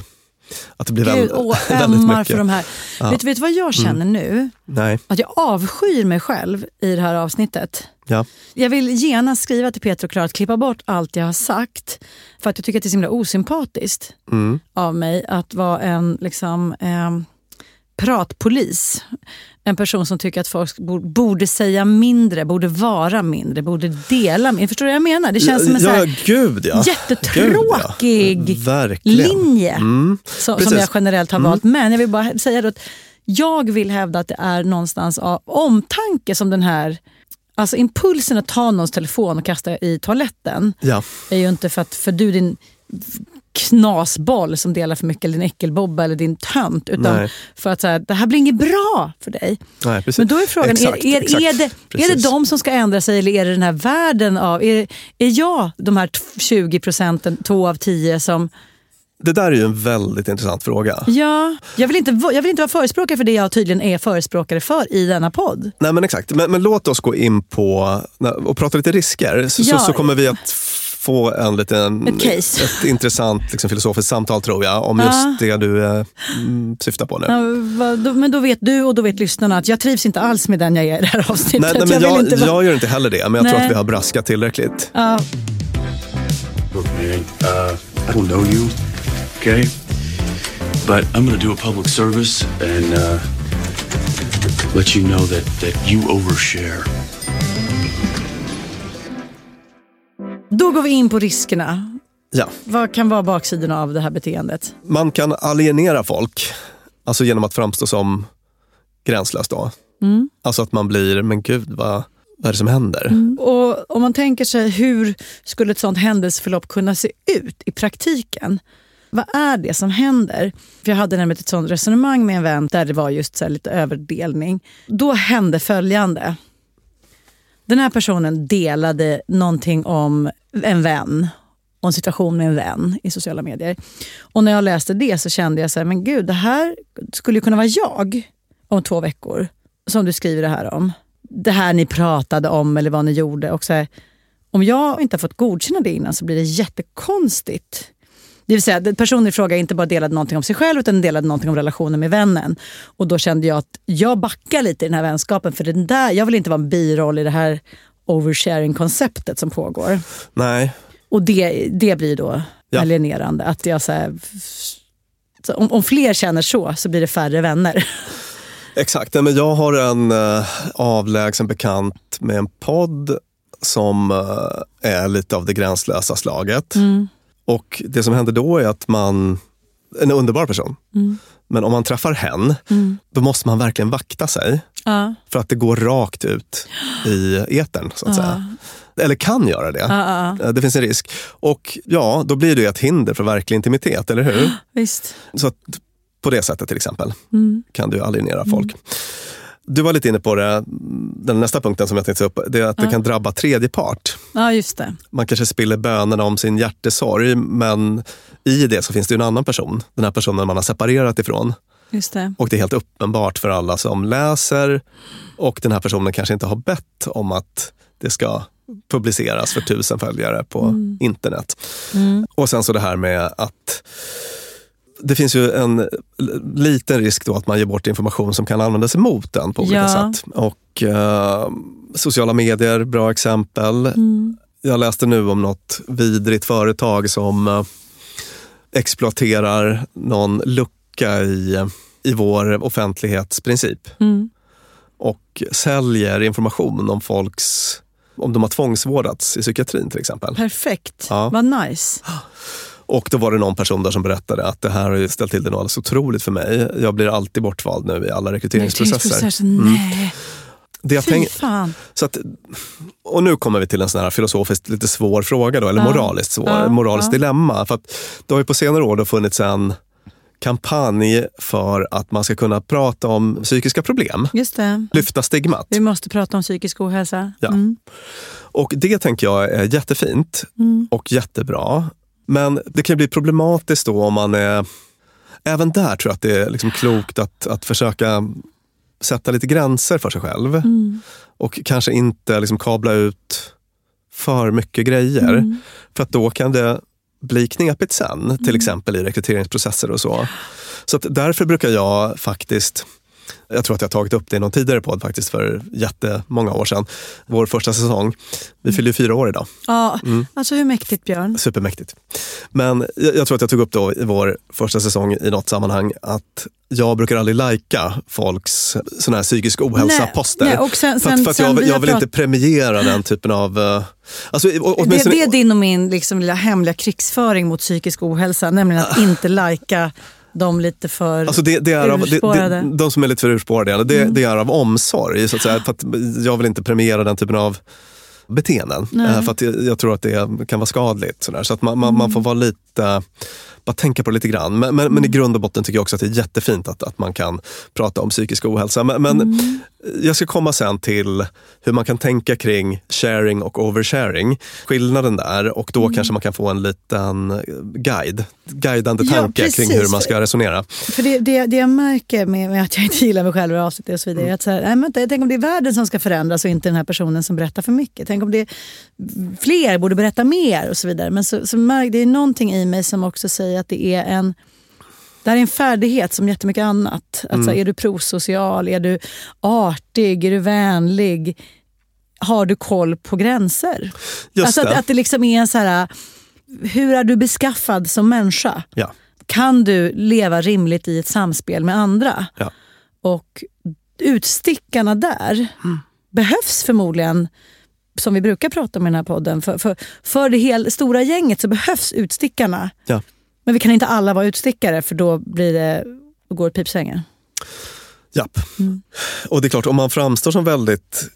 Att det blir Gud, väl, åh, väldigt mycket. för de här. Ja. Vet, vet du vad jag känner Mm. nu? Nej, Att jag avskyr mig själv i det här avsnittet. ja. Jag vill gärna skriva till Peter och Klara att klippa bort allt jag har sagt. För att jag tycker att det är så himla osympatiskt Mm. av mig att vara en liksom, eh, pratpolis. En person som tycker att folk bo- borde säga mindre, borde vara mindre, borde dela mindre. Förstår du vad jag menar? Det känns som en så ja, här gud ja. jättetråkig Gud, ja. Linje Mm. som, som jag generellt har Mm. valt. Men jag vill bara säga att jag vill hävda att det är någonstans av omtanke som den här Alltså impulsen att ta någons telefon och kasta i toaletten Ja. är ju inte för att för du din knasboll som delar för mycket, eller din äckelbobba eller din tönt. Utan Nej. för att så här, det här blir inget bra för dig. Nej, precis. Men då är frågan, Exakt, är, är, exakt. är, det, är det de som ska ändra sig eller är det den här världen av... Är, är jag de här t- 20 procenten, två av tio som... Det där är ju en väldigt intressant fråga. Ja, jag vill, inte, jag vill inte vara förespråkare för det jag tydligen är förespråkare för i denna podd. Nej men exakt, men, men låt oss gå in på och prata lite risker. Så, Ja. så, så kommer vi att få en liten, Ett case. ett intressant liksom, filosofiskt samtal tror jag om Ja. just det du eh, mm, syftar på nu. Ja, men då vet du och då vet lyssnarna att jag trivs inte alls med den jag är i det här avsnittet. Nej, nej, men jag, jag, inte jag gör inte heller det, men jag tror Nej. att vi har braskat tillräckligt. Ja, Look, man, uh, I don't know you, okay? But I'm gonna do a public service and uh, let you know that, that you overshare. Då går vi in på riskerna. Ja. Vad kan vara baksidorna av det här beteendet? Man kan alienera folk, alltså genom att framstå som gränslös då. Mm. Alltså att man blir, men gud vad, vad är det som händer? Och Om man tänker sig hur skulle ett sånt händelseförlopp kunna se ut i praktiken? Vad är det som händer? För Jag hade nämligen ett sånt resonemang med en vän där det var just så lite överdelning. Då hände följande. Den här personen delade någonting om en vän och en situation med en vän i sociala medier. Och när jag läste det så kände jag så här, men gud, det här skulle ju kunna vara jag om två veckor. Som du skriver det här om. Det här ni pratade om eller vad ni gjorde. Och så här, om jag inte har fått godkänna det innan så blir det jättekonstigt. Det vill säga, personen i fråga inte bara delade någonting om sig själv utan delade någonting om relationen med vännen. Och då kände jag att jag backar lite i den här vänskapen för den där, jag vill inte vara en biroll i det här oversharing-konceptet som pågår. Nej, Och det, det blir då Ja. alienerande. Att jag så här, så om, om fler känner så, så blir det färre vänner. Exakt, men jag har en uh, avlägsen bekant med en podd som eh, är lite av det gränslösa slaget. Mm. Och det som händer då är att man, en underbar person, Mm. men om man träffar hen, Mm. då måste man verkligen vakta sig. Ja. För att det går rakt ut i etern så att Ja. säga. Eller kan göra det. Ja. Eh, Det finns en risk. Och ja, då blir det ett hinder för verklig intimitet, eller hur? Visst. Så att på det sättet till exempel Mm. kan du alienera folk. Du var lite inne på det, den nästa punkten som jag tänkte ta upp, det är att det Ja. kan drabba tredje part. ja, just det. Man kanske spiller bönerna om sin hjärtesorg, men i det så finns det en annan person. Den här personen man har separerat ifrån. Just det. Och det är helt uppenbart för alla som läser och den här personen kanske inte har bett om att det ska publiceras för tusen följare på Mm. internet. Och sen så det här med att det finns ju en liten risk då att man ger bort information som kan användas emot den på olika Ja. sätt. Och eh, sociala medier, bra exempel. Mm. Jag läste nu om något vidrigt företag som eh, exploaterar någon lucka i, i vår offentlighetsprincip Mm. och säljer information om folks om de har tvångsvårdats i psykiatrin till exempel. Perfekt. Ja. Vad nice. Och då var det någon person där som berättade att det här har ställt till det något alldeles otroligt för mig. Jag blir alltid bortvald nu i alla rekryteringsprocesser. Mm. Nej, Det jag fy tänk, så att, och nu kommer vi till en sån här filosofiskt lite svår fråga, då, eller Ja. moraliskt svår, Ja, moraliskt ja. dilemma. För att det har ju på senare år då funnits en kampanj för att man ska kunna prata om psykiska problem. Just det. Lyfta stigmat. Vi måste prata om psykisk ohälsa. Ja. Mm. Och det tänker jag är jättefint Mm. och jättebra. Men det kan bli problematiskt då om man är... Även där tror jag att det är liksom klokt att, att försöka sätta lite gränser för sig själv. Mm. Och kanske inte liksom kabla ut för mycket grejer. Mm. För att då kan det bli knepigt sen, till exempel i rekryteringsprocesser och så. Så därför brukar jag faktiskt jag tror att jag har tagit upp det i någon tidigare podd faktiskt för jättemånga år sedan. Vår första säsong. Vi fyller ju fyra år idag. Ja, Mm. alltså hur mäktigt Björn? Supermäktigt. Men jag, jag tror att jag tog upp då i vår första säsong i något sammanhang att jag brukar aldrig lajka folks såna här psykisk ohälsa-poster. för att, för att jag, vill inte premiera den typen av... eh, Alltså, Det, det är din och min liksom, lilla hemliga krigsföring mot psykisk ohälsa, nämligen att inte lajka de lite för Alltså det, det är av, urspårade. det, de som är lite för urspårade, det, Mm. det är av omsorg. Så att säga, för att jag vill inte premiera den typen av beteenden. Nej. Eh, För att jag, tror att det kan vara skadligt. Sådär. Så att man, man, man får vara lite, bara tänka på det lite grann. Men, men, men i grund och botten tycker jag också att det är jättefint att, att man kan prata om psykisk ohälsa. Men, men jag ska komma sen till hur man kan tänka kring sharing och oversharing. Skillnaden där och då kanske man kan få en liten guide, guidande Ja, tanke kring precis. hur man ska resonera. För det, det, det jag märker med, med att jag inte gillar mig själv och avsnitt och så vidare, är att så här, nej, vänta, tänk om det är världen som ska förändras och inte den här personen som berättar för mycket. Tänk om det är fler borde berätta mer och så vidare. Men så, så märk, det är någonting i mig som också säger att det är en det här är en färdighet som jättemycket annat. Att, så här, är du prosocial? Är du artig? Är du vänlig? Har du koll på gränser? Just alltså det. Att, att det liksom är en så här, hur är du beskaffad som människa? Ja. Kan du leva rimligt i ett samspel med andra? Ja. Och utstickarna där Mm. behövs förmodligen, som vi brukar prata om i den här podden, för, för, för det hel, stora gänget så behövs utstickarna. Ja. Men vi kan inte alla vara utstickare för då blir det, då går det pipsvängen. Japp. Mm. Och det är klart, om man framstår som väldigt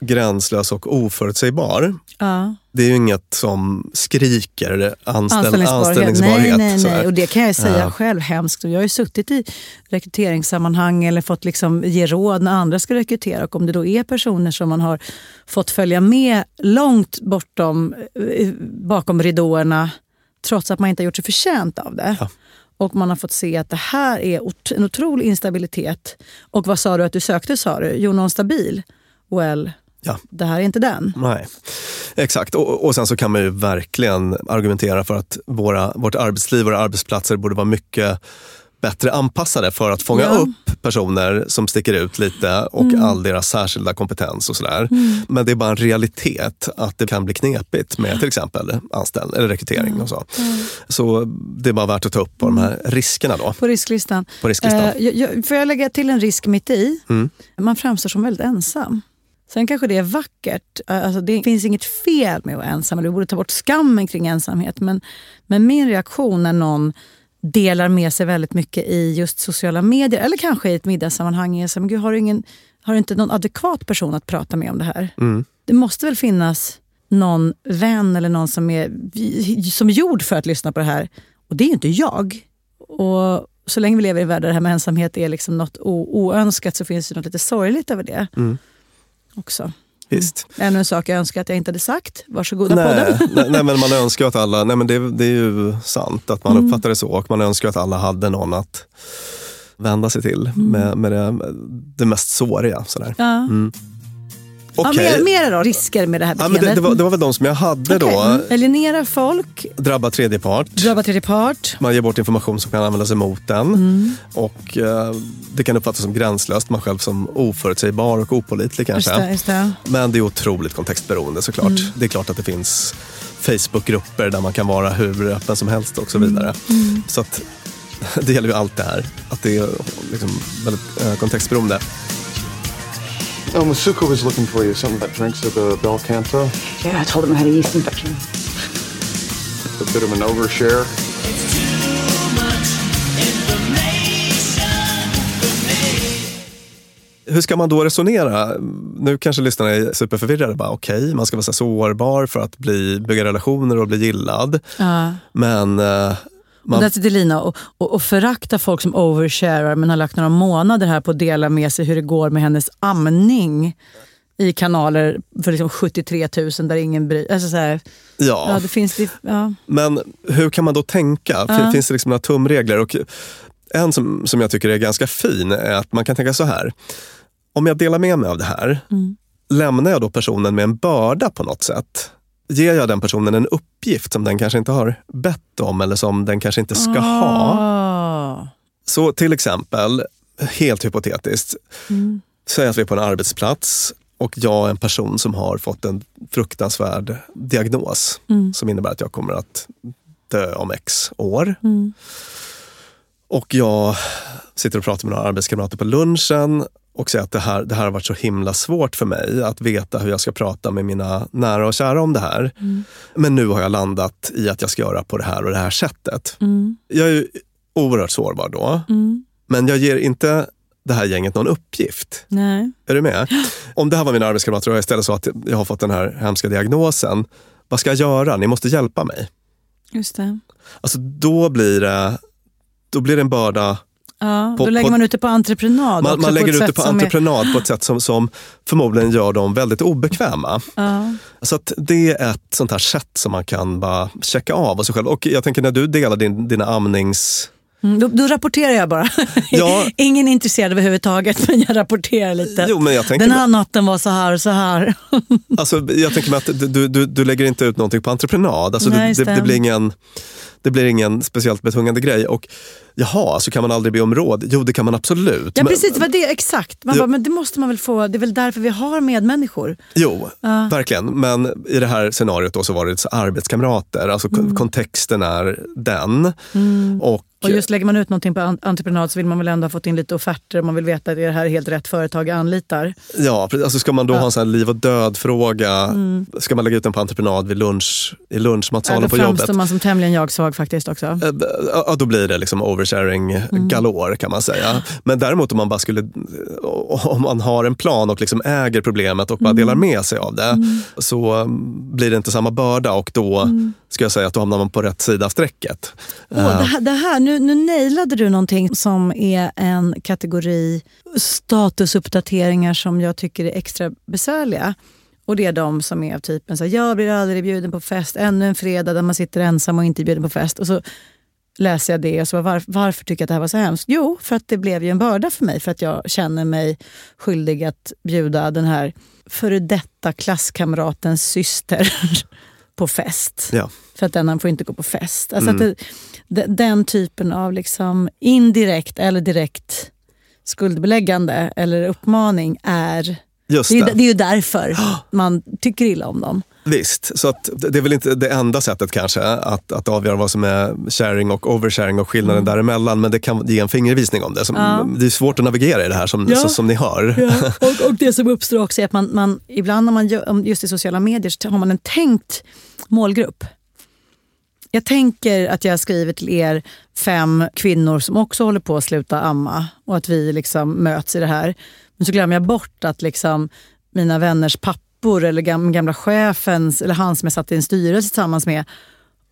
gränslös och oförutsägbar. Ja. Det är ju inget som skriker anställ, Anställningsbarhet. anställningsbarhet. Nej, nej, nej. Och det kan jag säga Ja. själv hemskt. Jag har ju suttit i rekryteringssammanhang eller fått liksom ge råd när andra ska rekrytera. Och om det då är personer som man har fått följa med långt bortom, eh, bakom ridåerna trots att man inte har gjort sig förtjänt av det. Och man har fått se att det här är en otrolig instabilitet. Och vad sa du att du sökte sa du? Jo, någon stabil. Well, Ja. det här är inte den. Nej, exakt. Och, och sen så kan man ju verkligen argumentera för att våra, vårt arbetsliv våra arbetsplatser borde vara mycket bättre anpassade för att fånga Ja. upp personer som sticker ut lite och Mm. all deras särskilda kompetens och sådär. Men det är bara en realitet att det kan bli knepigt med till exempel anställ eller rekrytering och så. Så det är bara värt att ta upp på de här riskerna då. På risklistan. På risklistan. Eh, jag, jag, får jag lägga till en risk mitt i? Mm. Man framstår som väldigt ensam. Sen kanske det är vackert. Eh, Alltså det finns inget fel med att vara ensam. Du borde ta bort skammen kring ensamhet. Men, men min reaktion när någon delar med sig väldigt mycket i just sociala medier eller kanske i ett middagssammanhang så, men gud, har, du ingen, har du inte någon adekvat person att prata med om det här? Mm. Det måste väl finnas någon vän eller någon som är som är gjord för att lyssna på det här. Och det är ju inte jag. Och så länge vi lever i en värld där det här med ensamhet är liksom något oönskat så finns det något lite sorgligt över det Mm. också. Visst. Ännu en sak jag önskar att jag inte hade sagt. Varsågoda Nej, podden. nej, nej, men man önskar att alla, nej men det, det är ju sant att man Mm. uppfattar det så och man önskar att alla hade någon att vända sig till med, med det, det mest såriga. Sådär. Ja. Mm. Ja, Okej. mer, mera då, risker med det här Ja, beteendet. det, det, var, det var väl de som jag hade Okej, då. mm. Alienera folk, Drabba tredje part. drabba tredje part. Man ger bort information som kan användas emot den. Mm. Och eh, Det kan uppfattas som gränslöst, man själv som oförutsägbar och opålitlig kanske. Just det, just det. Men det är otroligt kontextberoende såklart. Mm. Det är klart att det finns Facebookgrupper där man kan vara hur öppen som helst och så vidare. Mm. Så att, det gäller ju allt det här. Att det är liksom väldigt eh, kontextberoende. Oh, Masuko was looking for you. Something about drinks at the Bel Canto. Yeah, I told him I had a yeast infection. A bit of an overshare. Hur ska man då resonera? Nu kanske lyssnarna är superförvirrade. Bara, Okej, man ska vara så sårbar för att bli, bygga relationer och bli gillad. Ja. Men eh, Och man, där sitter Lina och, och, och föraktar folk som oversharar men har lagt några månader här på att dela med sig hur det går med hennes amning i kanaler för liksom 73 000 där ingen bryr alltså så här, ja. ja, det finns det, ja. Men hur kan man då tänka? Ja. Finns det liksom några tumregler? Och en som, som jag tycker är ganska fin är att man kan tänka så här. Om jag delar med mig av det här, Mm. lämnar jag då personen med en börda på något sätt? Ger jag den personen en uppgift som den kanske inte har bett om eller som den kanske inte ska ha? Ah. Så till exempel, helt hypotetiskt, Mm. säg att vi är på en arbetsplats och jag är en person som har fått en fruktansvärd diagnos Mm. som innebär att jag kommer att dö om x år. Mm. Och jag sitter och pratar med några arbetskamrater på lunchen och säger att det här, det här har varit så himla svårt för mig att veta hur jag ska prata med mina nära och kära om det här. Mm. Men nu har jag landat i att jag ska göra på det här och det här sättet. Mm. Jag är ju oerhört sårbar då, Mm. men jag ger inte det här gänget någon uppgift. Nej. Är du med? Om det här var mina arbetskamrater och jag istället sa att jag har fått den här hemska diagnosen. Vad ska jag göra? Ni måste hjälpa mig. Just det. Alltså då blir det, då blir det en börda Ja, På- då lägger på- man ut det på entreprenad Man, man lägger ut det på som är- entreprenad på ett sätt som, som förmodligen gör dem väldigt obekväma. Ja. Så att det är ett sånt här sätt som man kan bara checka av av sig själv. Och jag tänker när du delar din, dina amnings... Mm, då, då rapporterar jag bara. Ja. Ingen är intresserad överhuvudtaget men jag rapporterar lite. Jo, men jag tänker Den här natten var så här och så här. Alltså, jag tänker mig att du, du, du lägger inte ut någonting på entreprenad. Alltså, Nej, det, det. det, blir ingen, det blir ingen speciellt betungande grej. Och jaha, så kan man aldrig be om råd? Jo, det kan man absolut. Ja Men- precis, det var det exakt. Man Ja. bara, men det måste man väl få. Det är väl därför vi har medmänniskor. Jo, Ja. verkligen. Men i det här scenariot då så var det så arbetskamrater. Alltså Mm. kontexten är den. Mm. Och, Och just lägger man ut någonting på en- entreprenad så vill man väl ändå ha fått in lite offerter och man vill veta att det är det här helt rätt företag jag anlitar. ja, alltså ska man då ha en sån här liv och död-fråga, Mm. ska man lägga ut den på entreprenad vid lunch, i Ja, lunchmatsalen då på jobbet? framstår man som tämligen jag-svag faktiskt också. Eh, Ja, då blir det liksom oversharing Mm. galore kan man säga. Men däremot om man bara skulle, om man har en plan och liksom äger problemet och bara Mm. delar med sig av det, så um, blir det inte samma börda och då Mm. ska jag säga att då hamnar man på rätt sida av strecket. Eh, det här, det här, nu, nu nailade du någonting som är en kategori statusuppdateringar som jag tycker är extra besvärliga. Och det är de som är av typen så här, jag blir aldrig bjuden på fest, ännu en fredag där man sitter ensam och inte är bjuden på fest. Och så läser jag det och så bara, var, varför tycker jag att det här var så hemskt? Jo, för att det blev ju en börda för mig för att jag känner mig skyldig att bjuda den här före detta klasskamratens syster på fest. Ja. För att den får inte gå på fest. Alltså Mm. att det, de- den typen av liksom indirekt eller direkt skuldbeläggande eller uppmaning är... Just det, är ju, det. det är ju därför man tycker illa om dem. Visst, så att det det är väl inte det enda sättet kanske att, att avgöra vad som är sharing och oversharing och skillnaden däremellan. Men det kan ge en fingervisning om det. Som, Mm. Ja. Det är svårt att navigera i det här som, Ja. så, som ni hör. Ja, och, och det som uppstår också är att man, man ibland när man gör, just i sociala medier har man en tänkt målgrupp. Jag tänker att jag skriver till er fem kvinnor som också håller på att sluta amma och att vi liksom möts i det här. Men så glömmer jag bort att liksom mina vänners pappor eller gam, gamla chefens eller han som jag satt i en styrelse tillsammans med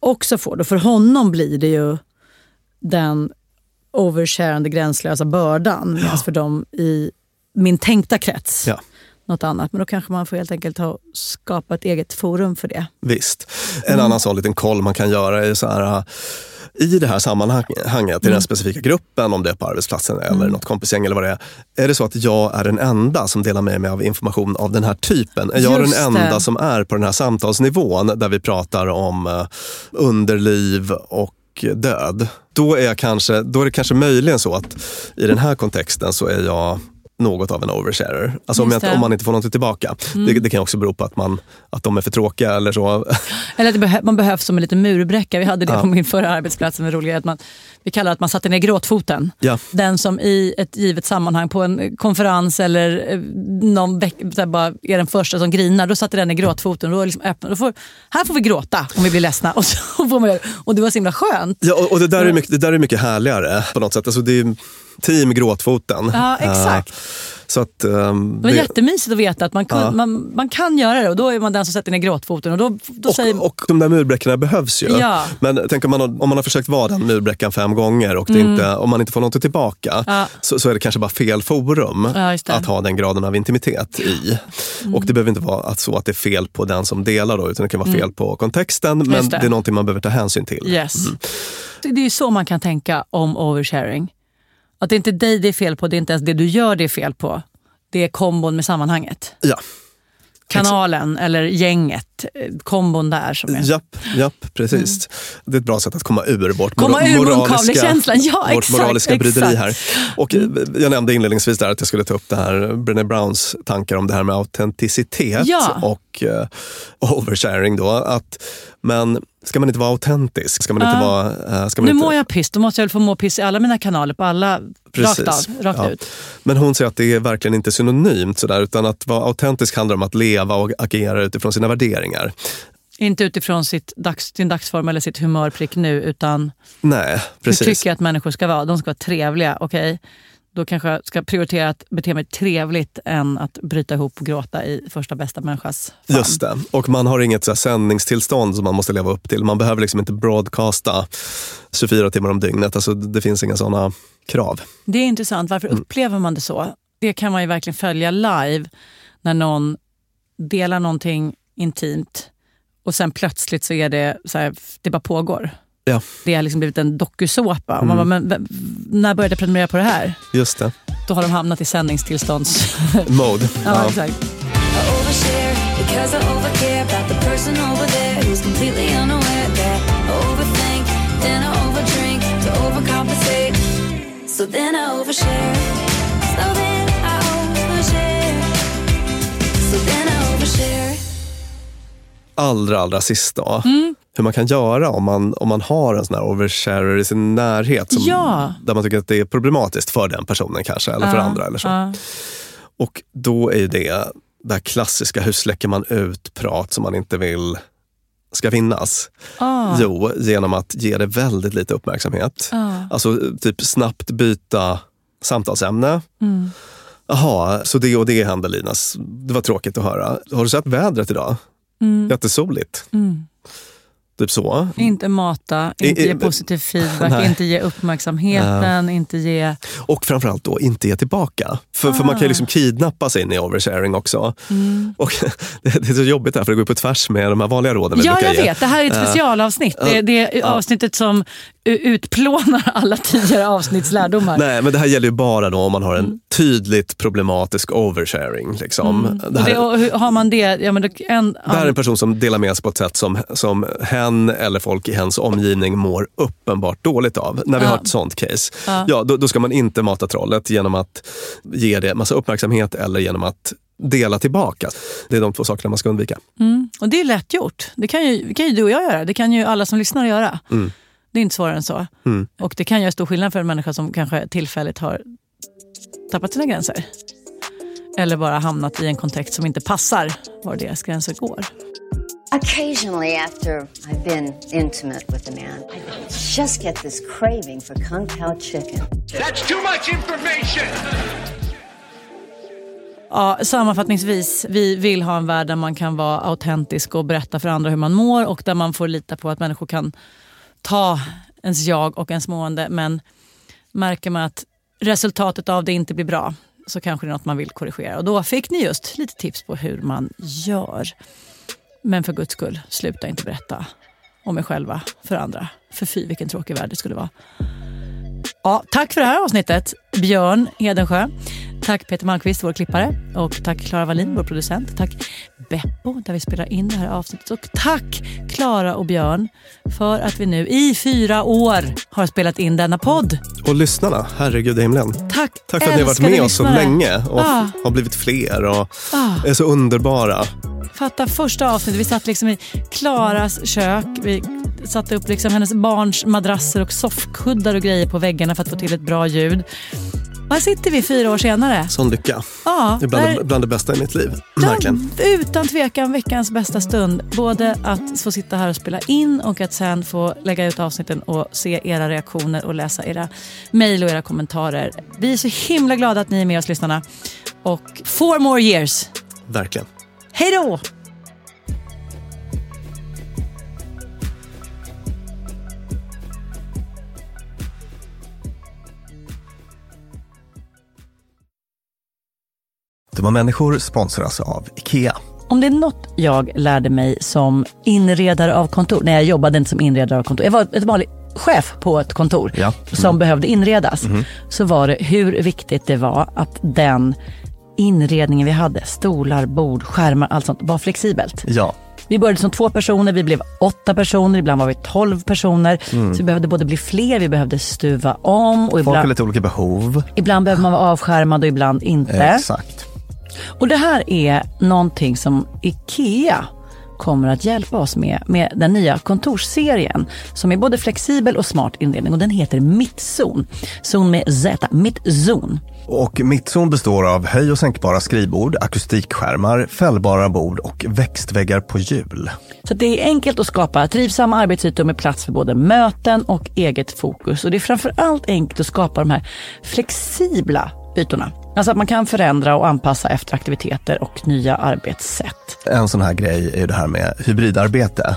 också får det. För honom blir det ju den oversharande gränslösa bördan. Medan för dem i min tänkta krets, Ja. något annat. Men då kanske man får helt enkelt ha, skapa ett eget forum för det. Visst. En Mm. annan sån liten koll man kan göra är så här, i det här sammanhanget, i Mm. den här specifika gruppen, om det är på arbetsplatsen eller något kompisgäng eller vad det är. Är det så att jag är den enda som delar med mig av information av den här typen? Är jag Just den det. enda som är på den här samtalsnivån där vi pratar om eh, underliv och död? Då är, jag kanske, då är det kanske möjligen så att i den här kontexten så är jag något av en oversharer. Alltså om, jag, om man inte får något tillbaka. Mm. Det, det kan också bero på att, man, att de är för tråkiga eller så. Eller att behö- man behövs som en liten murbräcka. Vi hade det Ja. på min förra arbetsplats. Som roligare, att man, vi kallar det att man satte ner gråtfoten. Ja. Den som i ett givet sammanhang på en konferens eller eh, någon veck, bara är den första som grinar, då satte den ner gråtfoten. Då, liksom öppna, då får, här får vi gråta om vi blir ledsna. Och, så får man och det var så himla skönt. Ja, och, och det, där är mycket, det där är mycket härligare på något sätt. Alltså det är team gråtfoten. Ja, exakt. Eh, så att, ehm, Det var jättemysigt att veta att man, kun, Ja. man, man kan göra det och då är man den som sätter ner gråtfoten. Och då, då säger, och de där murbräckorna behövs ju. Ja. Men tänk om man, har, om man har försökt vara den murbräckan fem gånger och det Mm. inte, om man inte får något tillbaka Ja. så, så är det kanske bara fel forum det. att ha den graden av intimitet i. Mm. Och det behöver inte vara att så att det är fel på den som delar då, utan det kan vara Mm. fel på kontexten. Men det. det. är någonting man behöver ta hänsyn till. Yes. Det det är ju så man kan tänka om oversharing. Att det är inte dig det är fel på, det är inte ens det du gör det är fel på. Det är kombon med sammanhanget. Ja. Kanalen eller gänget, kombon där som är... Japp, japp, precis. Det är ett bra sätt att komma ur vårt, Mm. Komma ur moraliska. Ja, vårt exakt, moraliska bryderi exakt. här. Och eh, Jag nämnde inledningsvis där att jag skulle ta upp det här Brené Browns tankar om det här med autenticitet Ja. och eh, oversharing. Då, att, men ska man inte vara autentisk? Ska man inte Ja. vara... eh, ska man Nu inte, mår jag piss, då måste jag väl få må piss i alla mina kanaler, på alla, rakt, av, rakt Ja. ut. Men hon säger att det är verkligen inte synonymt sådär, utan att vara autentisk handlar om att leva och agera utifrån sina värderingar. Inte utifrån sitt dags, sin dagsform eller sitt humör prick nu, utan Nej, hur precis. tycker jag att människor ska vara? De ska vara trevliga, okej? Då kanske jag ska prioritera att bete mig trevligt än att bryta ihop och gråta i första bästa människas famn. Just det. Och man har inget så här sändningstillstånd som man måste leva upp till. Man behöver liksom inte broadcasta 24 timmar om dygnet. Alltså, det finns inga sådana krav. Det är intressant. Varför Mm. upplever man det så? Det kan man ju verkligen följa live när någon delar någonting intimt och sen plötsligt så är det så här, det bara pågår. Ja, Det har liksom blivit en dokusåpa. Och man Mm. bara, men, v- när började jag prenumerera på det här? just det. Då har de hamnat i sändningstillstånds... Mode. ja, exakt. So then I overshare. So then I overshare. So then I overshare. Allra, allra sist då. Mm. Hur man kan göra om man, om man har en sån här oversharer i sin närhet. Som, Ja. Där man tycker att det är problematiskt för den personen kanske, eller för andra. eller så. ja. Och då är ju det det här klassiska, hur släcker man ut prat som man inte vill ska finnas? Ah. Jo, genom att ge det väldigt lite uppmärksamhet. Ah. Alltså typ snabbt byta samtalsämne. Mm. Jaha, så det och det hände Linas. Det var tråkigt att höra. Har du sett vädret idag? Mm. Jättesoligt. Mm. Typ så. Inte mata, inte i- ge positiv feedback, Nej. inte ge uppmärksamheten, inte ge... Och framförallt då inte ge tillbaka. För, för man kan ju liksom kidnappas in i oversharing också. Ah. Mm. Och det, det är så jobbigt här för det går på tvärs med de här vanliga råden vi Ja, jag ge. vet. Det här är ett Eh, specialavsnitt. ja, Det, det är avsnittet som utplånar alla tidigare avsnitts lärdomar. Nej, men det här gäller ju bara då om man har en tydligt problematisk oversharing. Liksom. Mm. Det, Och här, det, och har man det? Ja, men då, en, det här är en person som delar med sig på ett sätt som, som hen eller folk i hens omgivning mår uppenbart dåligt av. När vi Ja. har ett sånt case, Ja. ja. då, då ska man inte mata trollet genom att ge det massa uppmärksamhet eller genom att dela tillbaka. Det är de två sakerna man ska undvika. mm. Och det är lätt gjort. Det kan, ju, det kan ju du och jag göra. Det kan ju alla som lyssnar göra. Mm. Det är inte svårare än så. Mm. Och det kan göra stor skillnad för en människa som kanske tillfälligt har tappat sina gränser. Eller bara hamnat i en kontext som inte passar var deras gränser går. Occasionally, after I've been intimate with a man, I just get this craving for kung pao chicken. That's too much information! Ja, sammanfattningsvis, vi vill ha en värld där man kan vara autentisk och berätta för andra hur man mår och där man får lita på att människor kan ta ens jag och ens mående. Men märker man att resultatet av det inte blir bra, så kanske det är något man vill korrigera. Och då fick ni just lite tips på hur man gör. Men för guds skull, sluta inte berätta om er själva för andra. För fy vilken tråkig värld det skulle vara. Ja, tack för det här avsnittet, Björn Hedensjö. Tack Peter Malmqvist, vår klippare. Och tack Klara Wallin, vår producent. Tack Beppo, där vi spelar in det här avsnittet. Och tack Klara och Björn för att vi nu i fyra år har spelat in denna podd. Och lyssnarna, herregud i himlen. Tack, Tack för att ni har varit med oss så länge och Ah. har blivit fler och Ah. är så underbara. Fatta första avsnittet, vi satt liksom i Klaras kök. Vi satte upp liksom hennes barns madrasser och soffkuddar och grejer på väggarna för att få till ett bra ljud. Och här sitter vi fyra år senare. Sån lycka. Ja, det är bland, där- det, bland det bästa i mitt liv. Verkligen. Utan tvekan veckans bästa stund. Både att få sitta här och spela in och att sen få lägga ut avsnitten och se era reaktioner och läsa era mejl och era kommentarer. Vi är så himla glada att ni är med oss lyssnarna. Och four more years. Verkligen. Hej då! Dumma människor sponsras av IKEA. Om det är något jag lärde mig som inredare av kontor, när jag jobbade inte som inredare av kontor, jag var ett vanlig chef på ett kontor Ja. som behövde inredas, Mhm. så var det hur viktigt det var att den inredningen vi hade, stolar, bord, skärmar, allt sånt, var flexibelt. Ja. Vi började som två personer, vi blev åtta personer, ibland var vi tolv personer. Mm. Så vi behövde både bli fler, vi behövde stuva om och Folk har ibland, lite olika behov. ibland behöver man vara avskärmad och ibland inte. Exakt. Och det här är någonting som IKEA kommer att hjälpa oss med, med den nya kontorsserien som är både flexibel och smart inredning och den heter Mittzon. Zon med Z, Mittzon. Och mittzon består av höj och sänkbara skrivbord, akustikskärmar, fällbara bord och växtväggar på hjul. Så det är enkelt att skapa trivsamma arbetsytor med plats för både möten och eget fokus. Och det är framförallt enkelt att skapa de här flexibla ytorna. Alltså att man kan förändra och anpassa efter aktiviteter och nya arbetssätt. En sån här grej är ju det här med hybridarbete.